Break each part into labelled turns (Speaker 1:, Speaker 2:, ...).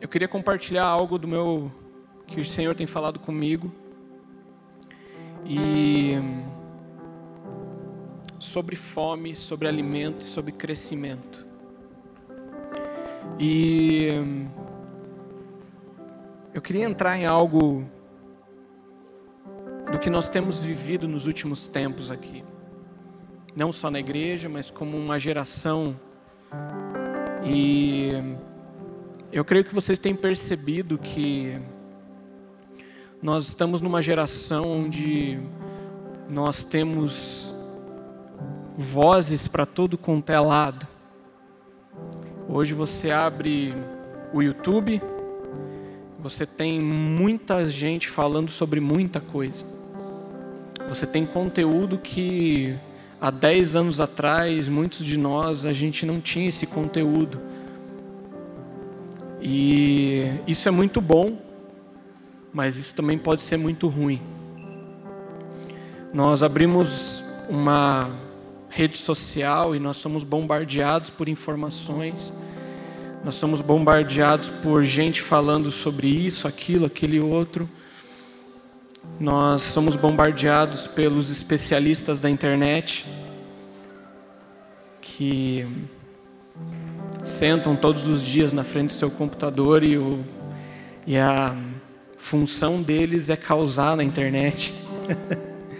Speaker 1: eu queria compartilhar algo do meu que o Senhor tem falado comigo e sobre fome, sobre alimento, sobre crescimento. E eu queria entrar em algo do que nós temos vivido nos últimos tempos aqui. Não só na igreja, mas como uma geração. E eu creio que vocês têm percebido que nós estamos numa geração onde nós temos vozes para todo quanto é lado. Hoje você abre o YouTube, você tem muita gente falando sobre muita coisa. Você tem conteúdo que há 10 anos atrás, muitos de nós, a gente não tinha esse conteúdo. E isso é muito bom, mas isso também pode ser muito ruim. Nós abrimos uma rede social e nós somos bombardeados por informações. Nós somos bombardeados por gente falando sobre isso, aquilo, aquele outro. Nós somos bombardeados pelos especialistas da internet que sentam todos os dias na frente do seu computador e, o, e a função deles é causar na internet.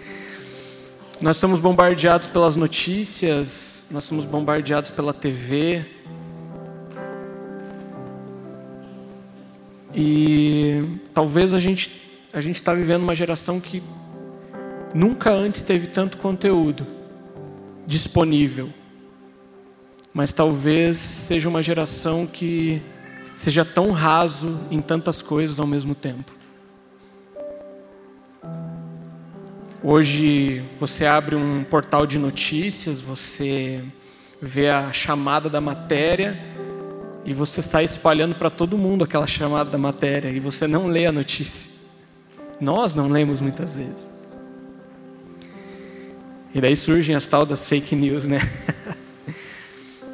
Speaker 1: nós somos bombardeados pelas notícias, nós somos bombardeados pela TV. E talvez a gente a gente está vivendo uma geração que nunca antes teve tanto conteúdo disponível mas talvez seja uma geração que seja tão raso em tantas coisas ao mesmo tempo. Hoje você abre um portal de notícias, você vê a chamada da matéria e você sai espalhando para todo mundo aquela chamada da matéria e você não lê a notícia. Nós não lemos muitas vezes. E daí surgem as tal das fake news, né?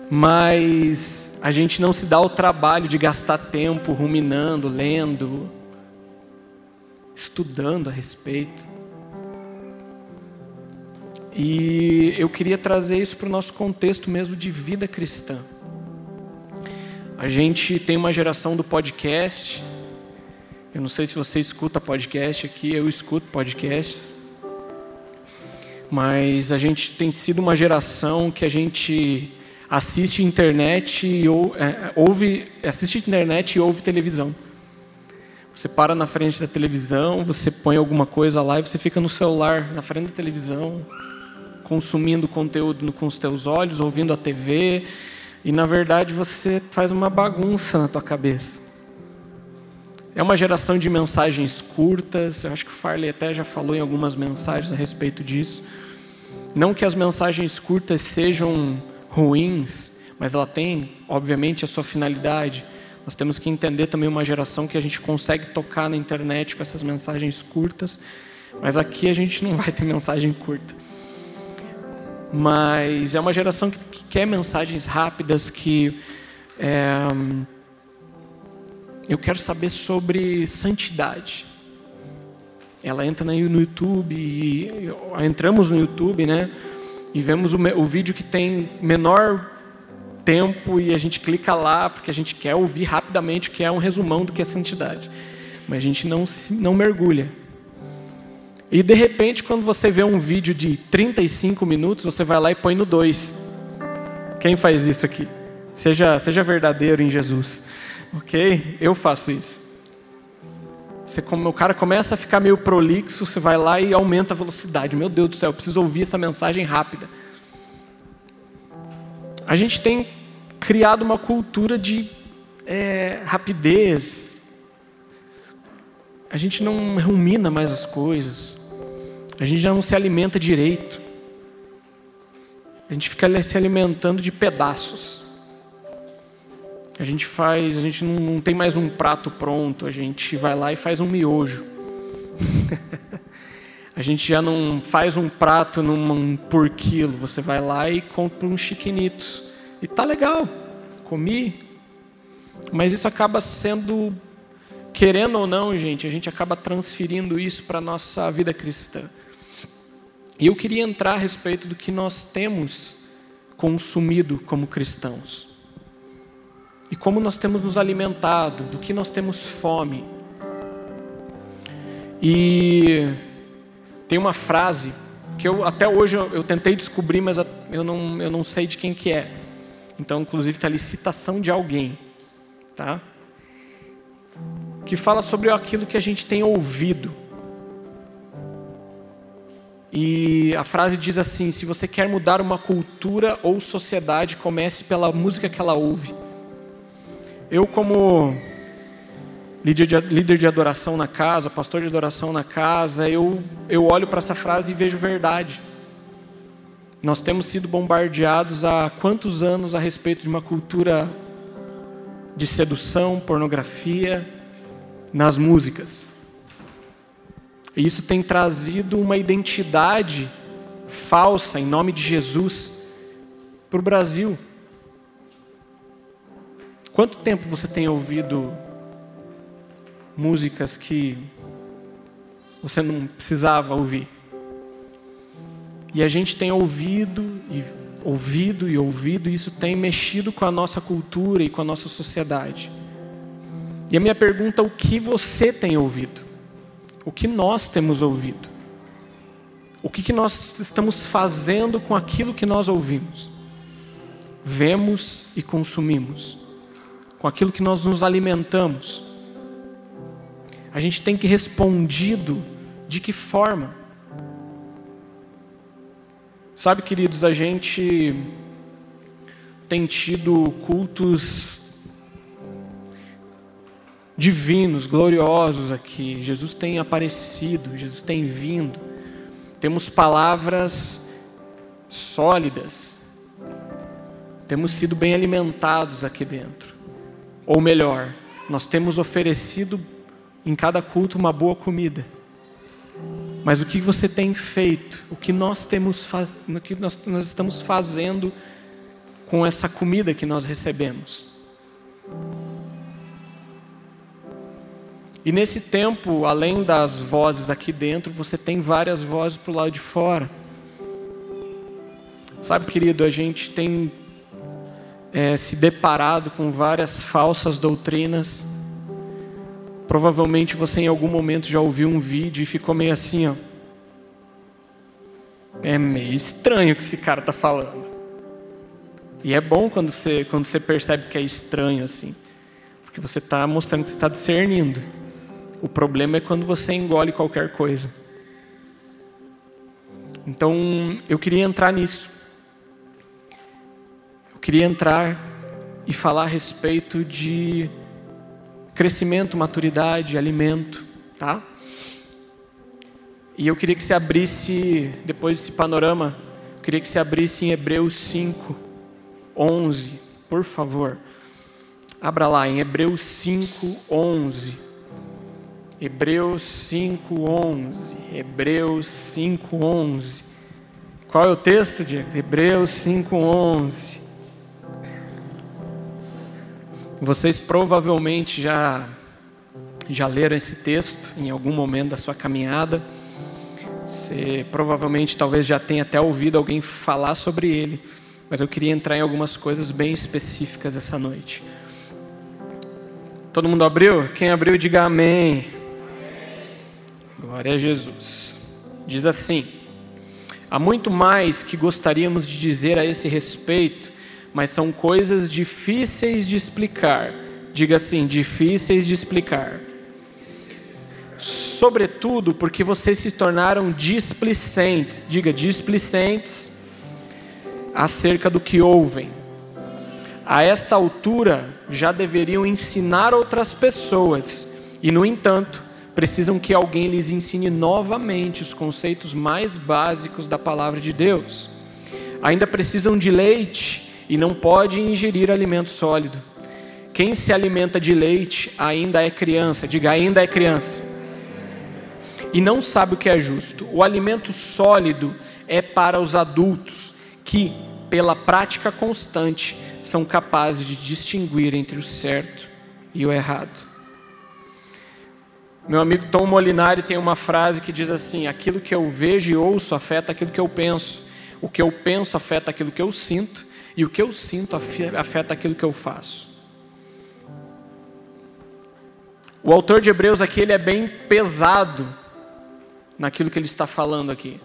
Speaker 1: mas a gente não se dá o trabalho de gastar tempo ruminando, lendo, estudando a respeito. E eu queria trazer isso para o nosso contexto mesmo de vida cristã. A gente tem uma geração do podcast. Eu não sei se você escuta podcast aqui, eu escuto podcasts. Mas a gente tem sido uma geração que a gente assiste internet e ou, é, ouve, assiste internet e ouve televisão. Você para na frente da televisão, você põe alguma coisa lá e você fica no celular, na frente da televisão, consumindo conteúdo com os teus olhos, ouvindo a TV, e na verdade você faz uma bagunça na tua cabeça. É uma geração de mensagens curtas, eu acho que o Farley até já falou em algumas mensagens a respeito disso. Não que as mensagens curtas sejam ruins, mas ela tem, obviamente, a sua finalidade. Nós temos que entender também uma geração que a gente consegue tocar na internet com essas mensagens curtas, mas aqui a gente não vai ter mensagem curta. Mas é uma geração que, que quer mensagens rápidas, que é, eu quero saber sobre santidade. Ela entra no YouTube, e, entramos no YouTube, né? E vemos o, o vídeo que tem menor tempo e a gente clica lá porque a gente quer ouvir rapidamente o que é um resumão do que é santidade. Mas a gente não, se, não mergulha. E de repente, quando você vê um vídeo de 35 minutos, você vai lá e põe no 2. Quem faz isso aqui? Seja, seja verdadeiro em Jesus. Ok? Eu faço isso. Você, como o cara começa a ficar meio prolixo, você vai lá e aumenta a velocidade. Meu Deus do céu, eu preciso ouvir essa mensagem rápida. A gente tem criado uma cultura de é, rapidez. A gente não rumina mais as coisas. A gente já não se alimenta direito. A gente fica se alimentando de pedaços. A gente faz, a gente não, não tem mais um prato pronto, a gente vai lá e faz um miojo. a gente já não faz um prato num, por quilo, você vai lá e compra uns chiquinitos. E tá legal, comi. Mas isso acaba sendo, querendo ou não, gente, a gente acaba transferindo isso para a nossa vida cristã. E eu queria entrar a respeito do que nós temos consumido como cristãos. E como nós temos nos alimentado, do que nós temos fome. E tem uma frase que eu até hoje eu, eu tentei descobrir, mas eu não, eu não sei de quem que é. Então, inclusive, está ali citação de alguém, tá? Que fala sobre aquilo que a gente tem ouvido. E a frase diz assim: se você quer mudar uma cultura ou sociedade, comece pela música que ela ouve. Eu, como líder de, adoração na casa, pastor de adoração na casa, eu, eu olho para essa frase e vejo verdade. Nós temos sido bombardeados há quantos anos a respeito de uma cultura de sedução, pornografia nas músicas. E isso tem trazido uma identidade falsa em nome de Jesus para o Brasil. Quanto tempo você tem ouvido músicas que você não precisava ouvir. E a gente tem ouvido e ouvido e ouvido, e isso tem mexido com a nossa cultura e com a nossa sociedade. E a minha pergunta é: o que você tem ouvido? O que nós temos ouvido? O que, que nós estamos fazendo com aquilo que nós ouvimos? Vemos e consumimos, com aquilo que nós nos alimentamos a gente tem que respondido de que forma? Sabe, queridos, a gente tem tido cultos divinos, gloriosos aqui. Jesus tem aparecido, Jesus tem vindo. Temos palavras sólidas. Temos sido bem alimentados aqui dentro. Ou melhor, nós temos oferecido em cada culto uma boa comida. Mas o que você tem feito? O que nós temos o que nós, nós estamos fazendo com essa comida que nós recebemos? E nesse tempo, além das vozes aqui dentro, você tem várias vozes para o lado de fora. Sabe, querido, a gente tem é, se deparado com várias falsas doutrinas Provavelmente você em algum momento já ouviu um vídeo e ficou meio assim, ó. É meio estranho o que esse cara está falando. E é bom quando você, quando você percebe que é estranho assim, porque você está mostrando que você está discernindo. O problema é quando você engole qualquer coisa. Então, eu queria entrar nisso. Eu queria entrar e falar a respeito de crescimento, maturidade, alimento, tá? E eu queria que você abrisse, depois desse panorama, eu queria que você abrisse em Hebreus 5, 11, por favor. Abra lá em Hebreus 5, 11. Hebreus 5, 11. Hebreus 5, 11. Qual é o texto, Diego? Hebreus 5, 11. Vocês provavelmente já já leram esse texto em algum momento da sua caminhada. Você provavelmente talvez já tenha até ouvido alguém falar sobre ele, mas eu queria entrar em algumas coisas bem específicas essa noite. Todo mundo abriu? Quem abriu, diga amém. Glória a Jesus. Diz assim: Há muito mais que gostaríamos de dizer a esse respeito mas são coisas difíceis de explicar. Diga assim: difíceis de explicar. Sobretudo porque vocês se tornaram displicentes, diga displicentes, acerca do que ouvem. A esta altura já deveriam ensinar outras pessoas, e no entanto, precisam que alguém lhes ensine novamente os conceitos mais básicos da palavra de Deus. Ainda precisam de leite e não pode ingerir alimento sólido. Quem se alimenta de leite ainda é criança, diga ainda é criança. E não sabe o que é justo. O alimento sólido é para os adultos que, pela prática constante, são capazes de distinguir entre o certo e o errado. Meu amigo Tom Molinari tem uma frase que diz assim: aquilo que eu vejo e ouço afeta aquilo que eu penso, o que eu penso afeta aquilo que eu sinto, e o que eu sinto afeta aquilo que eu faço. O autor de Hebreus aqui ele é bem pesado naquilo que ele está falando aqui.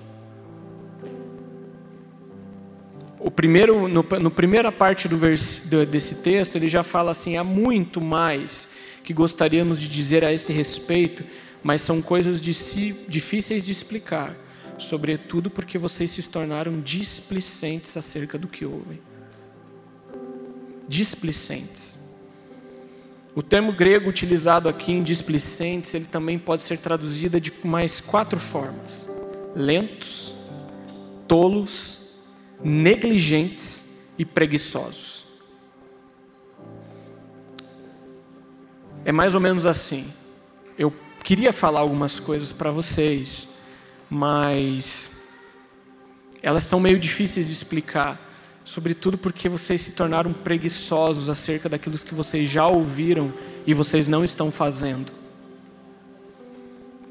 Speaker 1: O primeiro, no, no primeira parte do vers, desse texto, ele já fala assim: há muito mais que gostaríamos de dizer a esse respeito, mas são coisas de si, difíceis de explicar, sobretudo porque vocês se tornaram displicentes acerca do que ouvem. Displicentes. O termo grego utilizado aqui em displicentes, ele também pode ser traduzido de mais quatro formas: lentos, tolos, negligentes e preguiçosos. É mais ou menos assim. Eu queria falar algumas coisas para vocês, mas elas são meio difíceis de explicar, sobretudo porque vocês se tornaram preguiçosos acerca daquilo que vocês já ouviram e vocês não estão fazendo,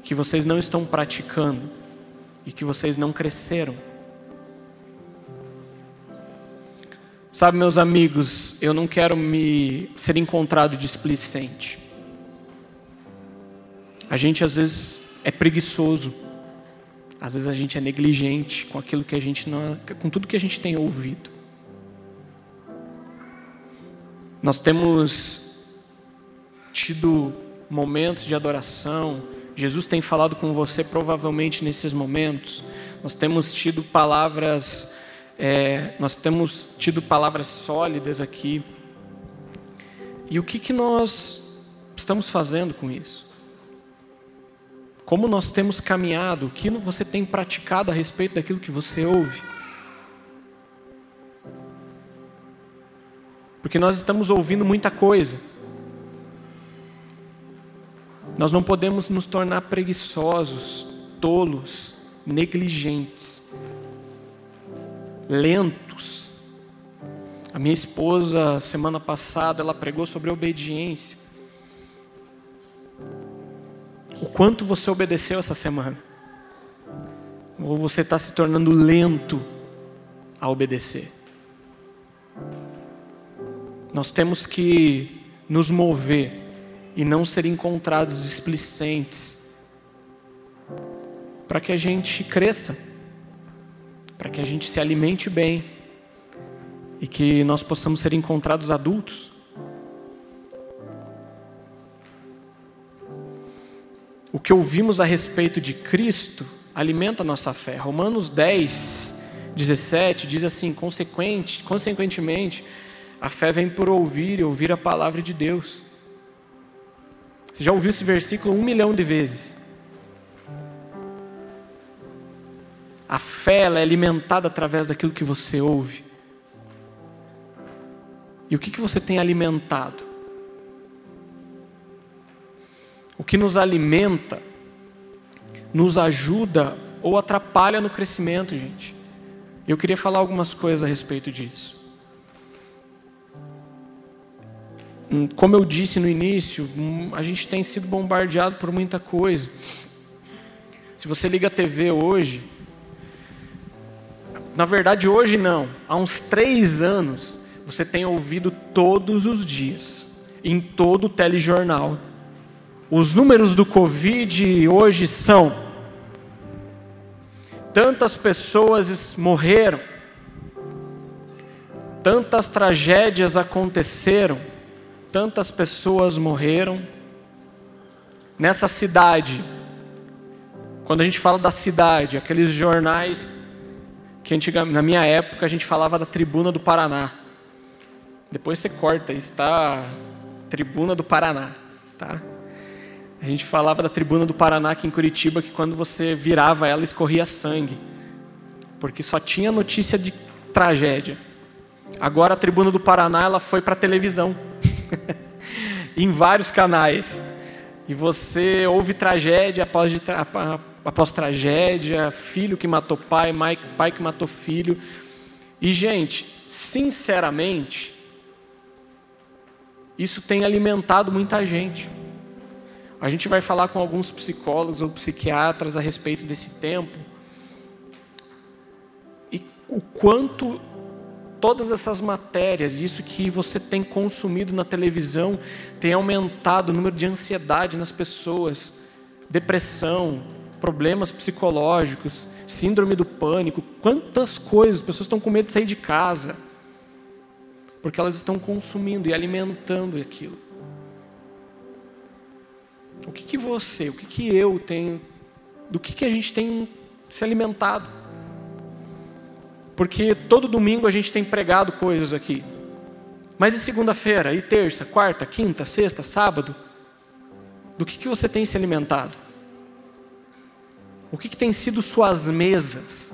Speaker 1: que vocês não estão praticando e que vocês não cresceram. Sabe, meus amigos, eu não quero me ser encontrado displicente. A gente às vezes é preguiçoso. Às vezes a gente é negligente com aquilo que a gente não, com tudo que a gente tem ouvido. Nós temos tido momentos de adoração. Jesus tem falado com você provavelmente nesses momentos. Nós temos tido palavras é, nós temos tido palavras sólidas aqui. E o que, que nós estamos fazendo com isso? Como nós temos caminhado? O que você tem praticado a respeito daquilo que você ouve? Porque nós estamos ouvindo muita coisa. Nós não podemos nos tornar preguiçosos, tolos, negligentes lentos. A minha esposa, semana passada, ela pregou sobre obediência. O quanto você obedeceu essa semana? Ou você está se tornando lento a obedecer? Nós temos que nos mover e não ser encontrados displicentes para que a gente cresça para que a gente se alimente bem e que nós possamos ser encontrados adultos. O que ouvimos a respeito de Cristo alimenta a nossa fé. Romanos 10, 17 diz assim: consequente, consequentemente, a fé vem por ouvir e ouvir a palavra de Deus. Você já ouviu esse versículo um milhão de vezes. A fé é alimentada através daquilo que você ouve. E o que, que você tem alimentado? O que nos alimenta, nos ajuda ou atrapalha no crescimento, gente. Eu queria falar algumas coisas a respeito disso. Como eu disse no início, a gente tem sido bombardeado por muita coisa. Se você liga a TV hoje, na verdade, hoje não. Há uns três anos, você tem ouvido todos os dias, em todo o telejornal. Os números do Covid hoje são: tantas pessoas morreram, tantas tragédias aconteceram, tantas pessoas morreram. Nessa cidade, quando a gente fala da cidade, aqueles jornais que na minha época a gente falava da Tribuna do Paraná. Depois você corta isso, tá? Tribuna do Paraná, tá? A gente falava da Tribuna do Paraná aqui em Curitiba que quando você virava ela escorria sangue, porque só tinha notícia de tragédia. Agora a Tribuna do Paraná ela foi para televisão, em vários canais, e você ouve tragédia após, após tragédia, filho que matou pai, pai que matou filho. E, gente, sinceramente, Isso tem alimentado muita gente. A gente vai falar com alguns psicólogos ou psiquiatras a respeito desse tempo. E o quanto todas essas matérias, isso que você tem consumido na televisão, tem aumentado o número de ansiedade nas pessoas, depressão, problemas psicológicos, síndrome do pânico, quantas coisas, as pessoas estão com medo de sair de casa, porque elas estão consumindo e alimentando aquilo. O que, que você, o que, que eu tenho, do que, que a gente tem se alimentado? Porque todo domingo a gente tem pregado coisas aqui. Mas e segunda-feira, e terça, quarta, quinta, sexta, sábado? Do que, que você tem se alimentado? O que, que tem sido suas mesas?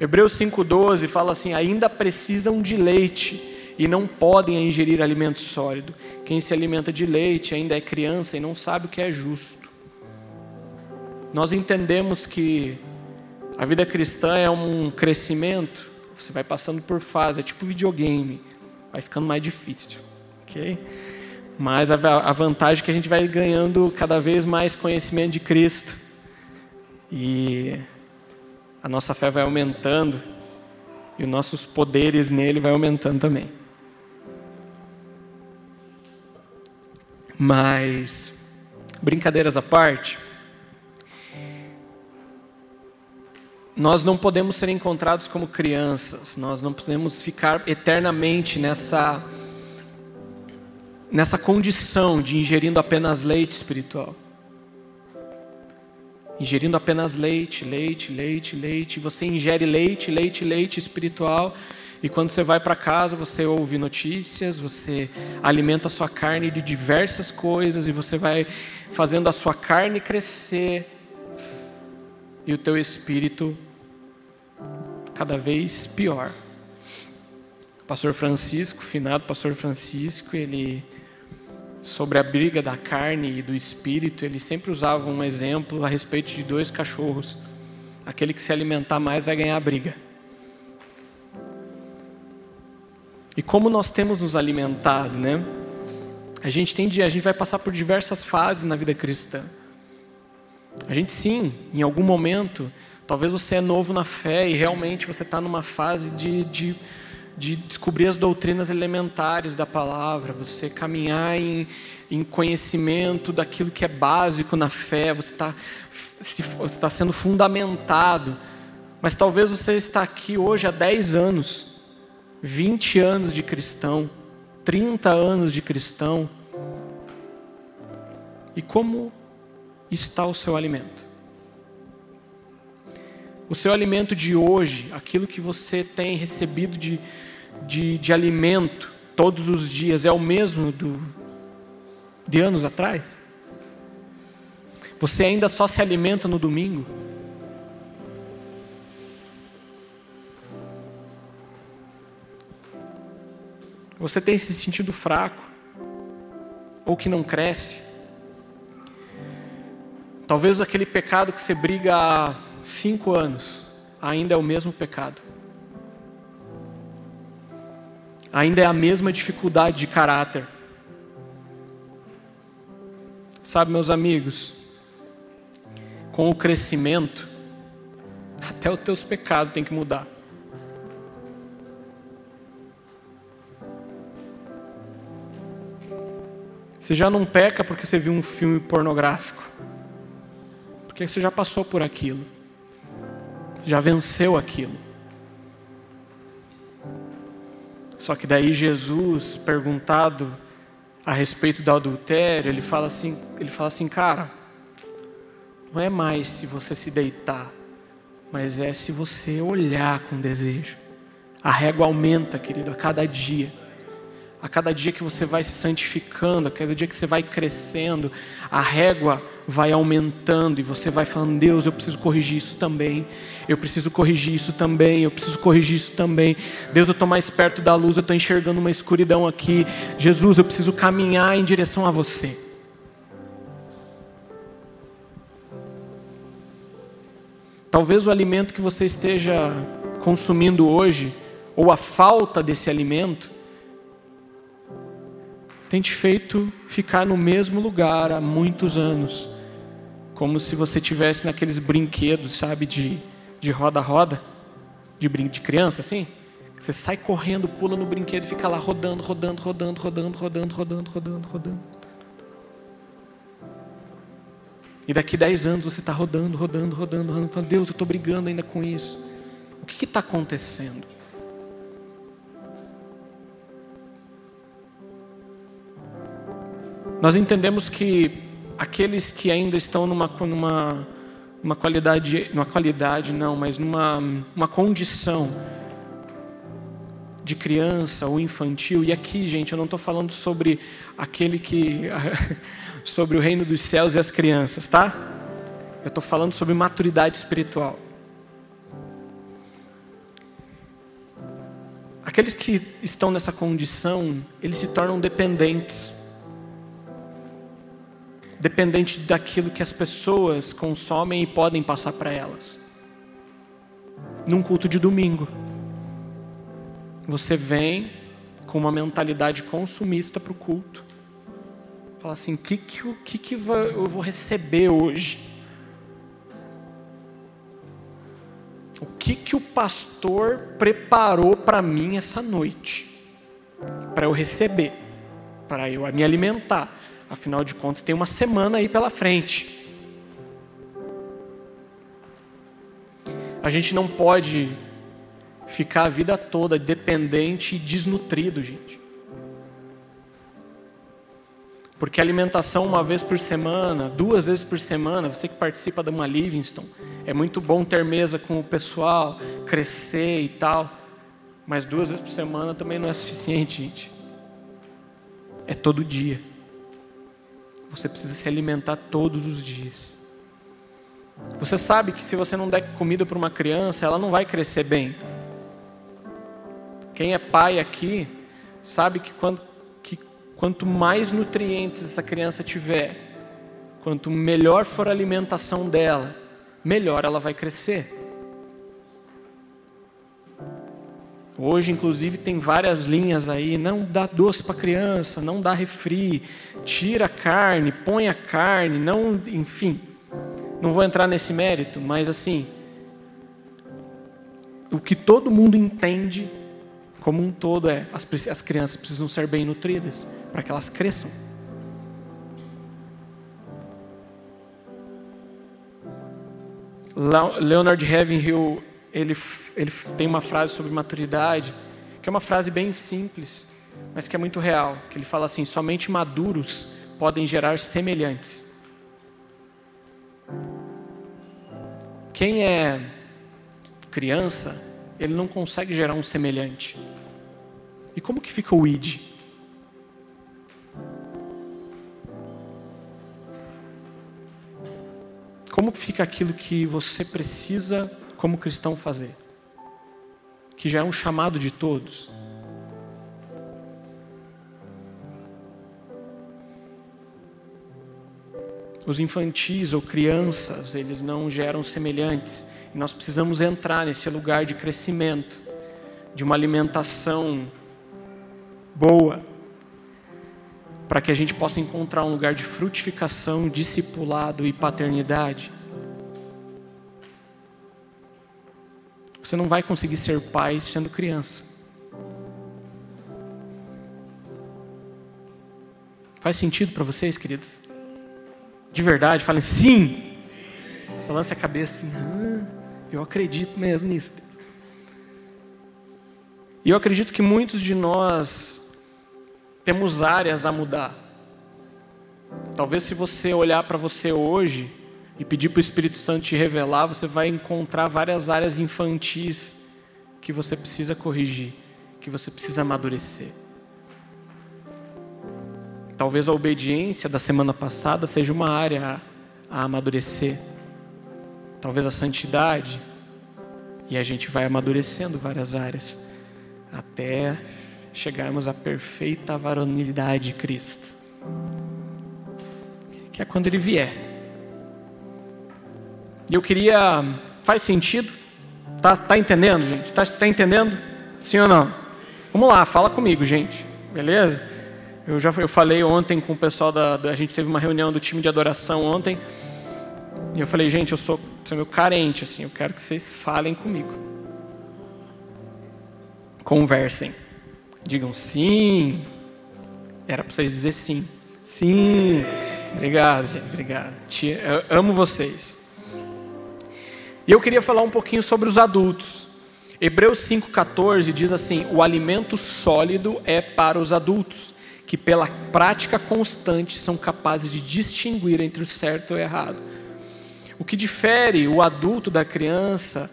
Speaker 1: Hebreus 5,12 fala assim: ainda precisam de leite e não podem ingerir alimento sólido. Quem se alimenta de leite ainda é criança e não sabe o que é justo. Nós entendemos que a vida cristã é um crescimento, você vai passando por fase, é tipo videogame, vai ficando mais difícil, ok? Mas a vantagem é que a gente vai ganhando cada vez mais conhecimento de Cristo. E a nossa fé vai aumentando e os nossos poderes nele vai aumentando também. Mas brincadeiras à parte, nós não podemos ser encontrados como crianças, nós não podemos ficar eternamente nessa nessa condição de ingerindo apenas leite espiritual. Ingerindo apenas leite, leite, leite, leite. Você ingere leite, leite, leite espiritual. E quando você vai para casa, você ouve notícias, você alimenta a sua carne de diversas coisas e você vai fazendo a sua carne crescer e o teu espírito cada vez pior. O pastor Francisco, finado pastor Francisco, ele sobre a briga da carne e do espírito, ele sempre usava um exemplo a respeito de dois cachorros. Aquele que se alimentar mais vai ganhar a briga. E como nós temos nos alimentado, né? A gente tem a gente vai passar por diversas fases na vida cristã. A gente sim, em algum momento, talvez você é novo na fé e realmente você está numa fase de, de de descobrir as doutrinas elementares da palavra, você caminhar em, em conhecimento daquilo que é básico na fé, você está está sendo fundamentado. Mas talvez você está aqui hoje há 10 anos, 20 anos de cristão, 30 anos de cristão. E como está o seu alimento? O seu alimento de hoje, aquilo que você tem recebido de, de, de alimento todos os dias é o mesmo do, de anos atrás? Você ainda só se alimenta no domingo? Você tem se sentido fraco? Ou que não cresce? Talvez aquele pecado que você briga há cinco anos ainda é o mesmo pecado ainda é a mesma dificuldade de caráter. Sabe, meus amigos, com o crescimento, até os teus pecados têm que mudar. Você já não peca porque você viu um filme pornográfico, porque você já passou por aquilo, já venceu aquilo. Só que daí Jesus, perguntado a respeito do adultério, ele fala assim, ele fala assim, cara, não é mais se você se deitar, mas é se você olhar com desejo. A régua aumenta, querido, a cada dia a cada dia que você vai se santificando, a cada dia que você vai crescendo, a régua vai aumentando e você vai falando: Deus, eu preciso corrigir isso também, eu preciso corrigir isso também, eu preciso corrigir isso também. Deus, eu estou mais perto da luz, eu estou enxergando uma escuridão aqui. Jesus, eu preciso caminhar em direção a você. Talvez o alimento que você esteja consumindo hoje, ou a falta desse alimento, tem te feito ficar no mesmo lugar há muitos anos, como se você tivesse naqueles brinquedos, sabe, de de roda-roda, de brinco de criança, assim. Você sai correndo, pula no brinquedo e fica lá rodando, rodando, rodando, rodando, rodando, rodando, rodando, rodando. E daqui dez anos você está rodando, rodando, rodando, rodando, falando, Deus, eu estou brigando ainda com isso. O que está acontecendo? Nós entendemos que aqueles que ainda estão numa, numa, numa qualidade, numa qualidade não, mas numa uma condição de criança ou infantil. E aqui, gente, eu não estou falando sobre aquele que. sobre o reino dos céus e as crianças, tá? Eu estou falando sobre maturidade espiritual. Aqueles que estão nessa condição, eles se tornam dependentes. Dependente daquilo que as pessoas consomem e podem passar para elas. Num culto de domingo. Você vem com uma mentalidade consumista para o culto. Fala assim: o que, que, que, que eu vou receber hoje? O que, que o pastor preparou para mim essa noite? Para eu receber, para eu me alimentar. Afinal de contas, tem uma semana aí pela frente. A gente não pode ficar a vida toda dependente e desnutrido, gente. Porque alimentação uma vez por semana, duas vezes por semana, você que participa de uma Livingston, é muito bom ter mesa com o pessoal, crescer e tal. Mas duas vezes por semana também não é suficiente, gente. É todo dia. Você precisa se alimentar todos os dias. Você sabe que se você não der comida para uma criança, ela não vai crescer bem. Quem é pai aqui sabe que, quando, que quanto mais nutrientes essa criança tiver, quanto melhor for a alimentação dela, melhor ela vai crescer. Hoje, inclusive, tem várias linhas aí. Não dá doce para criança, não dá refri, tira a carne, põe a carne, não, enfim. Não vou entrar nesse mérito, mas assim, o que todo mundo entende como um todo é as, as crianças precisam ser bem nutridas para que elas cresçam. Leonard Ravenhill ele, ele tem uma frase sobre maturidade que é uma frase bem simples, mas que é muito real. Que ele fala assim: somente maduros podem gerar semelhantes. Quem é criança ele não consegue gerar um semelhante. E como que fica o id? Como fica aquilo que você precisa, como cristão, fazer? Que já é um chamado de todos. Os infantis ou crianças, eles não geram semelhantes. E nós precisamos entrar nesse lugar de crescimento, de uma alimentação boa, para que a gente possa encontrar um lugar de frutificação, discipulado e paternidade. Você não vai conseguir ser pai sendo criança. Faz sentido para vocês, queridos? de verdade, falem sim. Balance a cabeça assim, ah, eu acredito mesmo nisso. E eu acredito que muitos de nós temos áreas a mudar. Talvez se você olhar para você hoje e pedir para o Espírito Santo te revelar, você vai encontrar várias áreas infantis que você precisa corrigir, que você precisa amadurecer. Talvez a obediência da semana passada seja uma área a, a amadurecer. Talvez a santidade. E a gente vai amadurecendo várias áreas até chegarmos à perfeita varonilidade de Cristo. Que é quando ele vier. E eu queria, faz sentido Tá, tá entendendo, gente? Tá, tá entendendo? Sim ou não? Vamos lá, fala comigo, gente. Beleza? Eu já eu falei ontem com o pessoal da, da, A gente teve uma reunião do time de adoração ontem. E eu falei, gente, eu sou, sou meio carente, assim, eu quero que vocês falem comigo. Conversem. Digam sim. Era para vocês dizer sim. Sim. Obrigado, gente. Obrigado. Eu amo vocês. E eu queria falar um pouquinho sobre os adultos. Hebreus 5,14 diz assim: O alimento sólido é para os adultos, que pela prática constante são capazes de distinguir entre o certo e o errado. O que difere o adulto da criança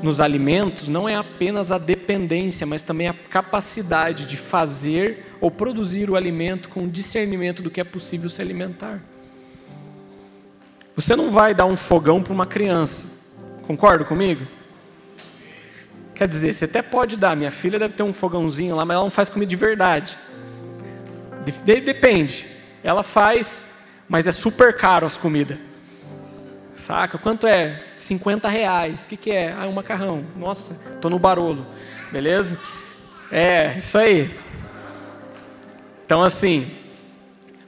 Speaker 1: nos alimentos não é apenas a dependência, mas também a capacidade de fazer ou produzir o alimento com discernimento do que é possível se alimentar. Você não vai dar um fogão para uma criança Concorda comigo? Quer dizer, você até pode dar. Minha filha deve ter um fogãozinho lá, mas ela não faz comida de verdade. De depende. Ela faz, mas é super caro as comidas. Saca? Quanto é? 50 reais. O que, que é? Ah, um macarrão. Nossa, tô no barolo. Beleza? É, isso aí. Então assim,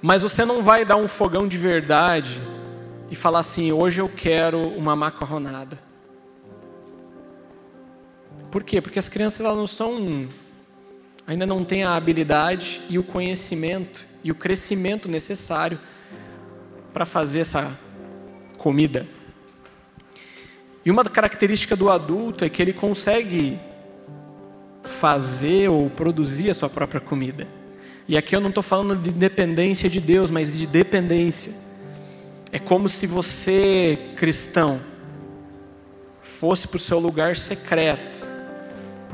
Speaker 1: mas você não vai dar um fogão de verdade e falar assim: hoje eu quero uma macarronada. Por quê? Porque as crianças elas não são, ainda não têm a habilidade e o conhecimento e o crescimento necessário para fazer essa comida. E uma característica do adulto é que ele consegue fazer ou produzir a sua própria comida. E aqui eu não estou falando de dependência de Deus, mas de dependência. É como se você, cristão, fosse para o seu lugar secreto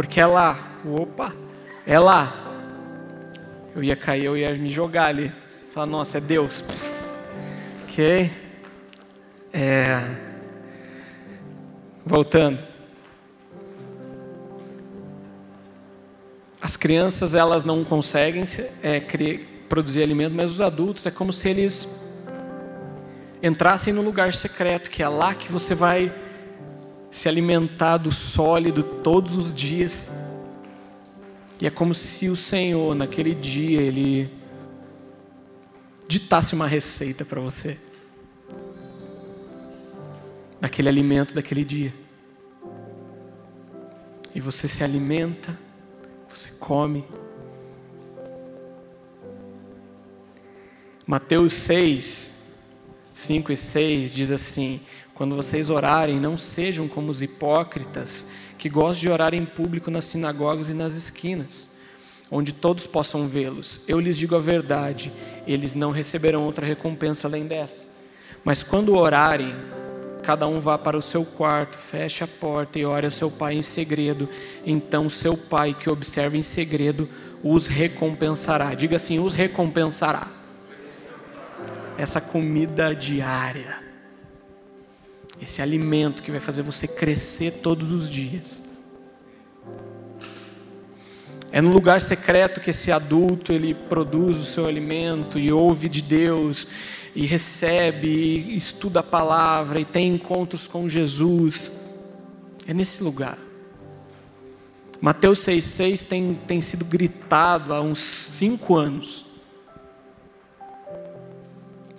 Speaker 1: porque é lá, opa, é lá. Eu ia cair, eu ia me jogar ali. Falar, nossa, é Deus. Ok? É... Voltando. As crianças, elas não conseguem é, criar, produzir alimento, mas os adultos é como se eles entrassem no lugar secreto, que é lá que você vai se alimentar do sólido todos os dias. E é como se o Senhor, naquele dia, Ele ditasse uma receita para você. Daquele alimento daquele dia. E você se alimenta, você come. Mateus 6, 5 e 6 diz assim: quando vocês orarem, não sejam como os hipócritas que gostam de orar em público nas sinagogas e nas esquinas, onde todos possam vê-los. Eu lhes digo a verdade, eles não receberão outra recompensa além dessa. Mas quando orarem, cada um vá para o seu quarto, feche a porta e ore ao seu pai em segredo. Então seu pai que observa em segredo os recompensará. Diga assim: os recompensará. Essa comida diária esse alimento que vai fazer você crescer todos os dias. É no lugar secreto que esse adulto ele produz o seu alimento e ouve de Deus e recebe, e estuda a palavra e tem encontros com Jesus. É nesse lugar. Mateus 6,6 tem, tem sido gritado há uns cinco anos.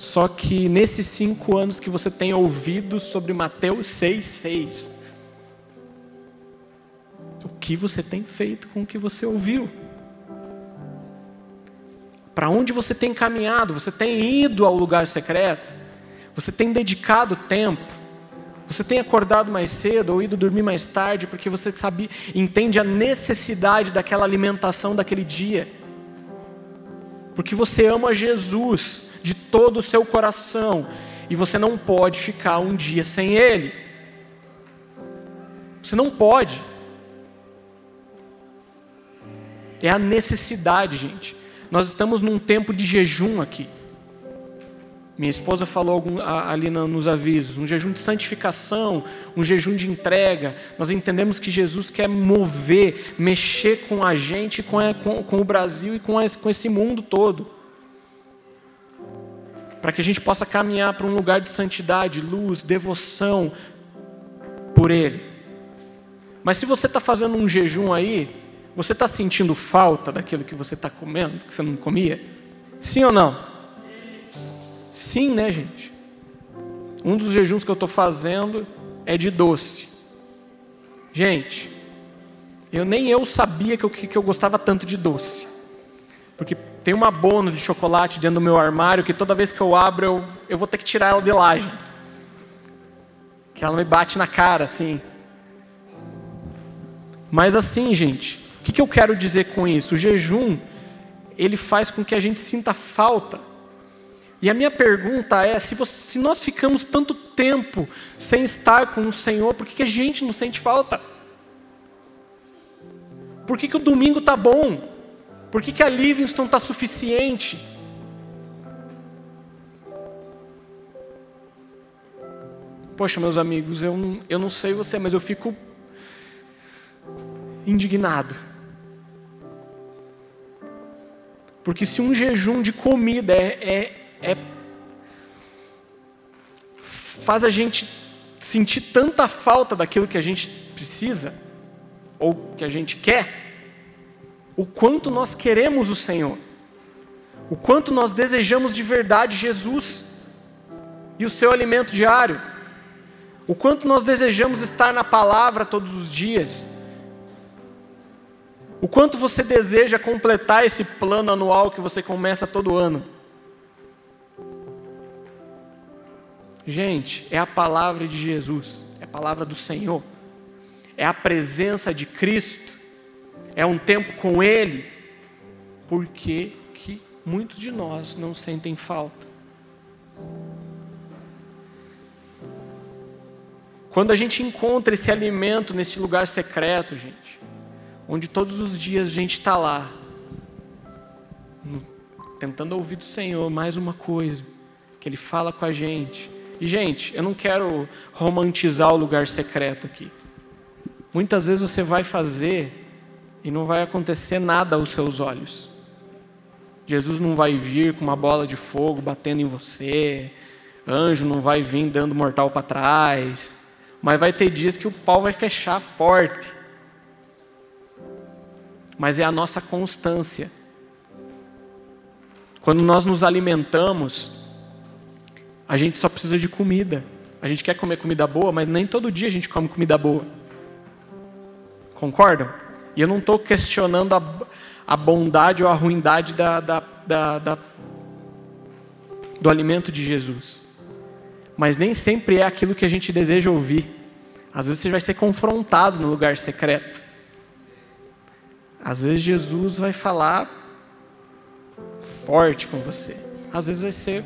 Speaker 1: Só que nesses cinco anos que você tem ouvido sobre Mateus 6,6, o que você tem feito com o que você ouviu? Para onde você tem caminhado? Você tem ido ao lugar secreto? Você tem dedicado tempo? Você tem acordado mais cedo ou ido dormir mais tarde porque você sabe, entende a necessidade daquela alimentação daquele dia? Porque você ama Jesus de todo o seu coração e você não pode ficar um dia sem Ele. Você não pode. É a necessidade, gente. Nós estamos num tempo de jejum aqui. Minha esposa falou ali nos avisos, um jejum de santificação, um jejum de entrega. Nós entendemos que Jesus quer mover, mexer com a gente, com, o Brasil e com, a, com esse mundo todo. Para que a gente possa caminhar para um lugar de santidade, luz, devoção por Ele. Mas se você está fazendo um jejum aí, você está sentindo falta daquilo que você está comendo, que você não comia? Sim ou não? Sim, né, gente? Um dos jejuns que eu estou fazendo é de doce. Gente, eu nem eu sabia que eu, que eu gostava tanto de doce. Porque tem uma bona de chocolate dentro do meu armário que toda vez que eu abro eu, eu vou ter que tirar ela de lá, gente. Que ela me bate na cara, assim. Mas assim, gente, o que, que eu quero dizer com isso? O jejum, ele faz com que a gente sinta falta. E a minha pergunta é: se, você, se nós ficamos tanto tempo sem estar com o Senhor, por que, que a gente não sente falta? Por que, que o domingo está bom? Por que, que a Livingston está suficiente? Poxa, meus amigos, eu não, eu não sei você, mas eu fico indignado. Porque se um jejum de comida é, é, é, faz a gente sentir tanta falta daquilo que a gente precisa, ou que a gente quer, o quanto nós queremos o Senhor, o quanto nós desejamos de verdade Jesus e o seu alimento diário, o quanto nós desejamos estar na palavra todos os dias, o quanto você deseja completar esse plano anual que você começa todo ano. Gente, é a palavra de Jesus, é a palavra do Senhor, é a presença de Cristo é um tempo com Ele, porque que muitos de nós não sentem falta. Quando a gente encontra esse alimento nesse lugar secreto, gente, onde todos os dias a gente está lá, tentando ouvir do Senhor mais uma coisa, que Ele fala com a gente. E, gente, eu não quero romantizar o lugar secreto aqui. Muitas vezes você vai fazer e não vai acontecer nada aos seus olhos. Jesus não vai vir com uma bola de fogo batendo em você, anjo não vai vir dando mortal para trás, mas vai ter dias que o pau vai fechar forte. Mas é a nossa constância. Quando nós nos alimentamos, a gente só precisa de comida. A gente quer comer comida boa, mas nem todo dia a gente come comida boa. Concordam? E eu não estou questionando a, a, bondade ou a ruindade da, da, da, da, do alimento de Jesus. Mas nem sempre é aquilo que a gente deseja ouvir. Às vezes você vai ser confrontado no lugar secreto. Às vezes Jesus vai falar forte com você. Às vezes vai ser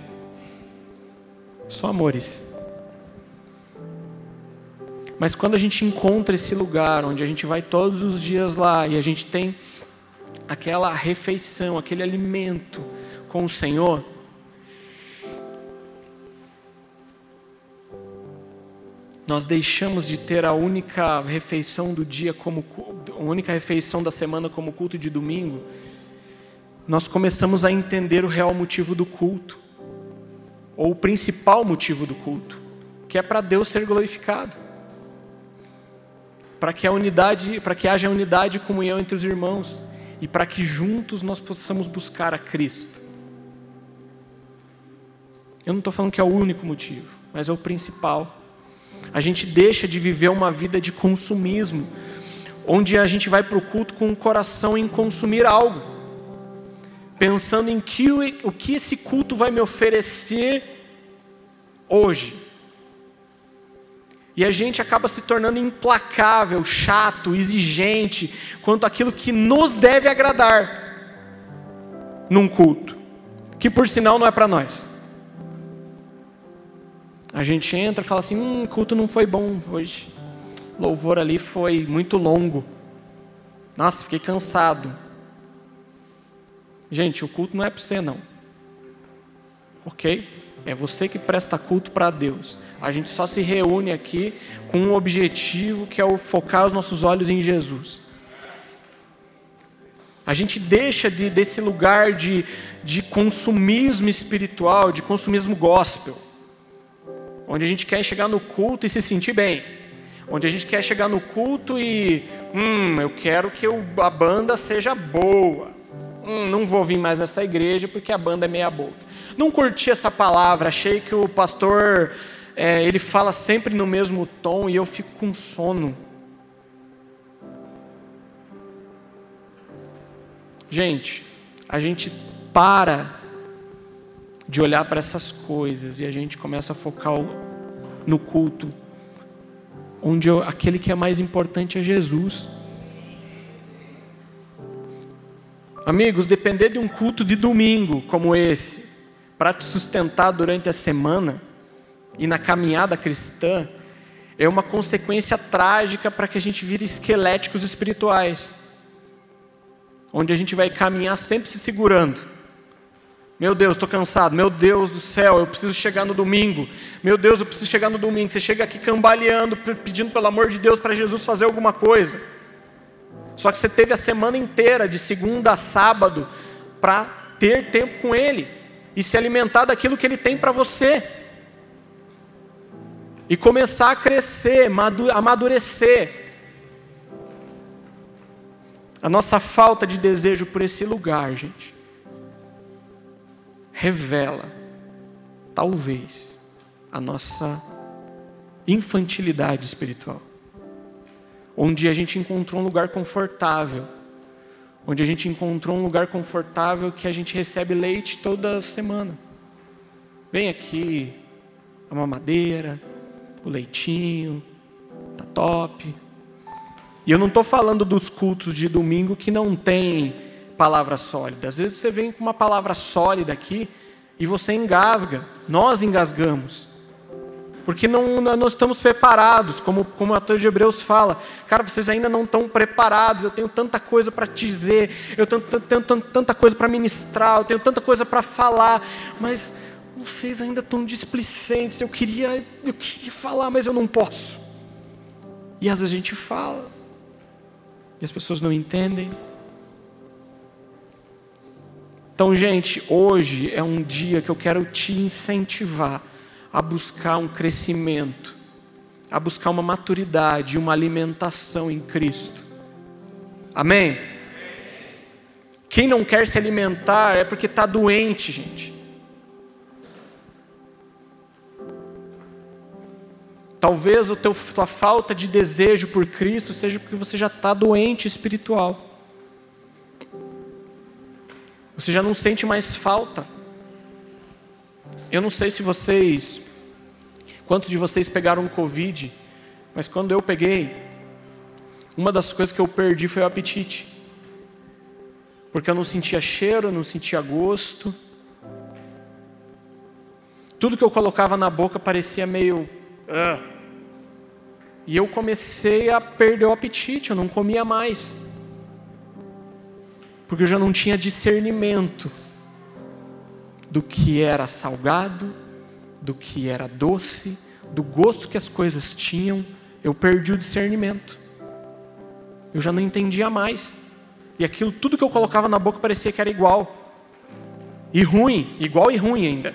Speaker 1: só amores. Mas quando a gente encontra esse lugar onde a gente vai todos os dias lá e a gente tem aquela refeição, aquele alimento com o Senhor, nós deixamos de ter a única refeição do dia como a única refeição da semana como culto de domingo. Nós começamos a entender o real motivo do culto, ou o principal motivo do culto, que é para Deus ser glorificado para que a unidade, para que haja unidade e comunhão entre os irmãos e para que juntos nós possamos buscar a Cristo. Eu não estou falando que é o único motivo, mas é o principal. A gente deixa de viver uma vida de consumismo, onde a gente vai para o culto com o coração em consumir algo, pensando em que, o que esse culto vai me oferecer hoje. E a gente acaba se tornando implacável, chato, exigente quanto àquilo que nos deve agradar num culto, que por sinal não é para nós. A gente entra e fala assim: hum, culto não foi bom hoje. O louvor ali foi muito longo. Nossa, fiquei cansado. Gente, o culto não é para você, não. Ok? É você que presta culto para Deus. A gente só se reúne aqui com um objetivo que é o focar os nossos olhos em Jesus. A gente deixa de, desse lugar de, de consumismo espiritual, de consumismo gospel, onde a gente quer chegar no culto e se sentir bem, onde a gente quer chegar no culto e, hum, eu quero que a banda seja boa. Hum, não vou vir mais nessa igreja porque a banda é meia boca. Não curti essa palavra, achei que o pastor é, ele fala sempre no mesmo tom e eu fico com sono. Gente, a gente para de olhar para essas coisas e a gente começa a focar no culto, onde aquele que é mais importante é Jesus. Amigos, depender de um culto de domingo como esse, para te sustentar durante a semana e na caminhada cristã, é uma consequência trágica para que a gente vire esqueléticos espirituais onde a gente vai caminhar sempre se segurando. Meu Deus, estou cansado. Meu Deus do céu, eu preciso chegar no domingo. Meu Deus, eu preciso chegar no domingo. Você chega aqui cambaleando, pedindo pelo amor de Deus para Jesus fazer alguma coisa. Só que você teve a semana inteira, de segunda a sábado, para ter tempo com Ele e se alimentar daquilo que Ele tem para você. E começar a crescer, amadurecer a nossa falta de desejo por esse lugar, gente, revela, talvez, a nossa infantilidade espiritual. Onde a gente encontrou um lugar confortável, onde a gente encontrou um lugar confortável que a gente recebe leite toda semana. Vem aqui, a mamadeira, o leitinho, tá top. E eu não estou falando dos cultos de domingo que não tem palavra sólida. Às vezes você vem com uma palavra sólida aqui e você engasga. Nós engasgamos. Porque não, não estamos preparados, como, como o ator de Hebreus fala. Cara, vocês ainda não estão preparados. Eu tenho tanta coisa para te dizer, eu tenho, tenho, tenho tanta coisa para ministrar, eu tenho tanta coisa para falar, mas vocês ainda estão displicentes. Eu queria, eu queria falar, mas eu não posso. E às vezes a gente fala, e as pessoas não entendem. Então, gente, hoje é um dia que eu quero te incentivar a buscar um crescimento, a buscar uma maturidade, uma alimentação em Cristo. Amém? Quem não quer se alimentar é porque está doente, gente. Talvez a tua falta de desejo por Cristo seja porque você já está doente espiritual. Você já não sente mais falta. Eu não sei se vocês, quantos de vocês pegaram Covid, mas quando eu peguei, uma das coisas que eu perdi foi o apetite. Porque eu não sentia cheiro, eu não sentia gosto. Tudo que eu colocava na boca parecia meio. Uh, e eu comecei a perder o apetite, eu não comia mais. Porque eu já não tinha discernimento do que era salgado, do que era doce, do gosto que as coisas tinham, eu perdi o discernimento. Eu já não entendia mais. E aquilo, tudo que eu colocava na boca parecia que era igual. E ruim, igual e ruim ainda.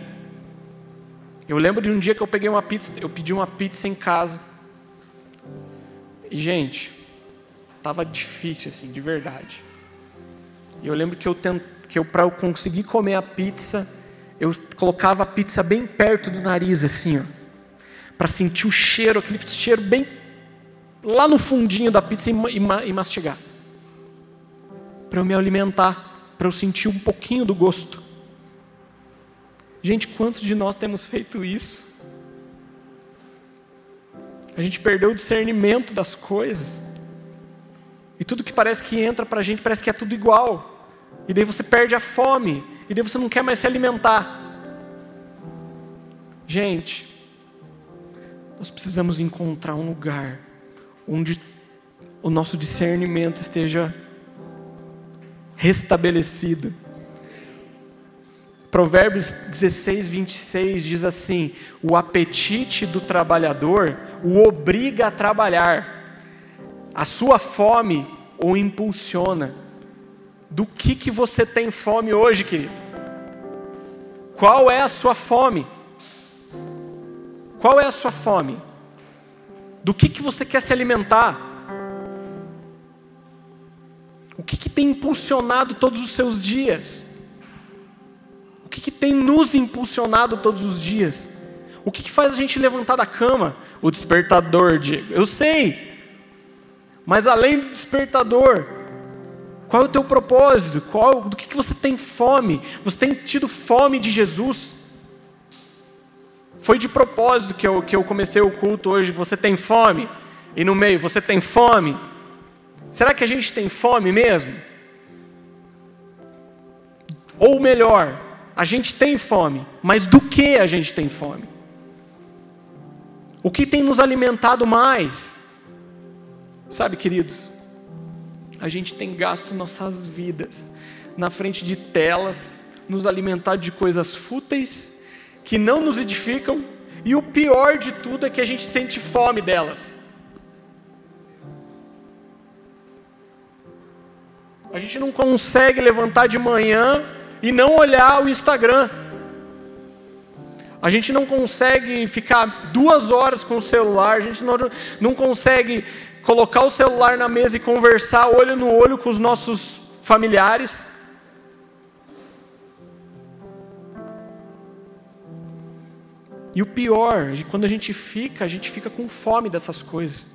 Speaker 1: Eu lembro de um dia que eu peguei uma pizza, eu pedi uma pizza em casa. E, gente, tava difícil, assim, de verdade. E eu lembro que eu, tent... que eu para eu conseguir comer a pizza, eu colocava a pizza bem perto do nariz, assim, ó, para sentir o cheiro, aquele cheiro bem lá no fundinho da pizza e, e, e mastigar. Para eu me alimentar, para eu sentir um pouquinho do gosto. Gente, quantos de nós temos feito isso? A gente perdeu o discernimento das coisas. E tudo que parece que entra para a gente parece que é tudo igual. E daí você perde a fome. E daí você não quer mais se alimentar. Gente, nós precisamos encontrar um lugar onde o nosso discernimento esteja restabelecido. Provérbios 16, 26 diz assim: O apetite do trabalhador o obriga a trabalhar, a sua fome o impulsiona. Do que, que você tem fome hoje, querido? Qual é a sua fome? Qual é a sua fome? Do que, que você quer se alimentar? O que, que tem impulsionado todos os seus dias? O que, que tem nos impulsionado todos os dias? O que, que faz a gente levantar da cama? O despertador, Diego. Eu sei. Mas além do despertador, qual é o teu propósito? Qual, do que, que você tem fome? Você tem tido fome de Jesus? Foi de propósito que eu, que eu comecei o culto hoje. Você tem fome? E no meio, você tem fome? Será que a gente tem fome mesmo? Ou melhor, a gente tem fome, mas do que a gente tem fome? O que tem nos alimentado mais? Sabe, queridos, a gente tem gasto nossas vidas na frente de telas, nos alimentar de coisas fúteis que não nos edificam, e o pior de tudo é que a gente sente fome delas. A gente não consegue levantar de manhã e não olhar o Instagram. A gente não consegue ficar duas horas com o celular, a gente não, não consegue colocar o celular na mesa e conversar olho no olho com os nossos familiares. E o pior, quando a gente fica, a gente fica com fome dessas coisas.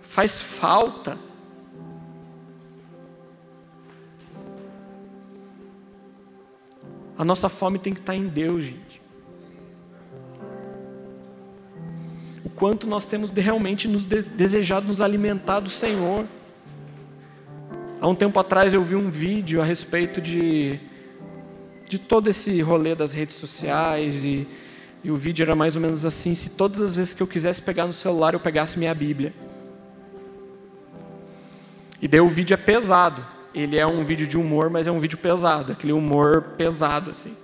Speaker 1: Faz falta. A nossa fome tem que estar em Deus, gente. Quanto nós temos realmente nos desejado nos alimentar do Senhor. Há um tempo atrás eu vi um vídeo a respeito de de todo esse rolê das redes sociais e, e o vídeo era mais ou menos assim: se todas as vezes que eu quisesse pegar no celular eu pegasse minha Bíblia. E daí o vídeo é pesado. Ele é um vídeo de humor, mas é um vídeo pesado, aquele humor pesado assim.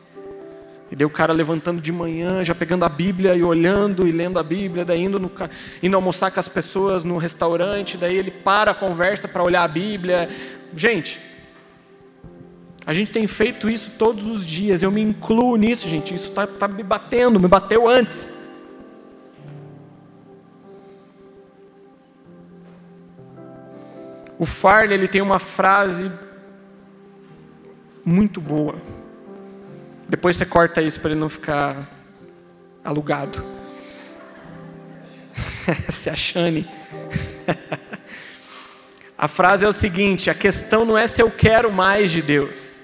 Speaker 1: E daí o cara levantando de manhã, já pegando a Bíblia e olhando e lendo a Bíblia, daí indo, no, indo almoçar com as pessoas no restaurante, daí ele para a conversa para olhar a Bíblia. Gente, a gente tem feito isso todos os dias, eu me incluo nisso, gente. Isso está tá me batendo, me bateu antes. O Farley ele tem uma frase muito boa. Depois você corta isso para ele não ficar alugado. Se achane. A frase é o seguinte: a questão não é se eu quero mais de Deus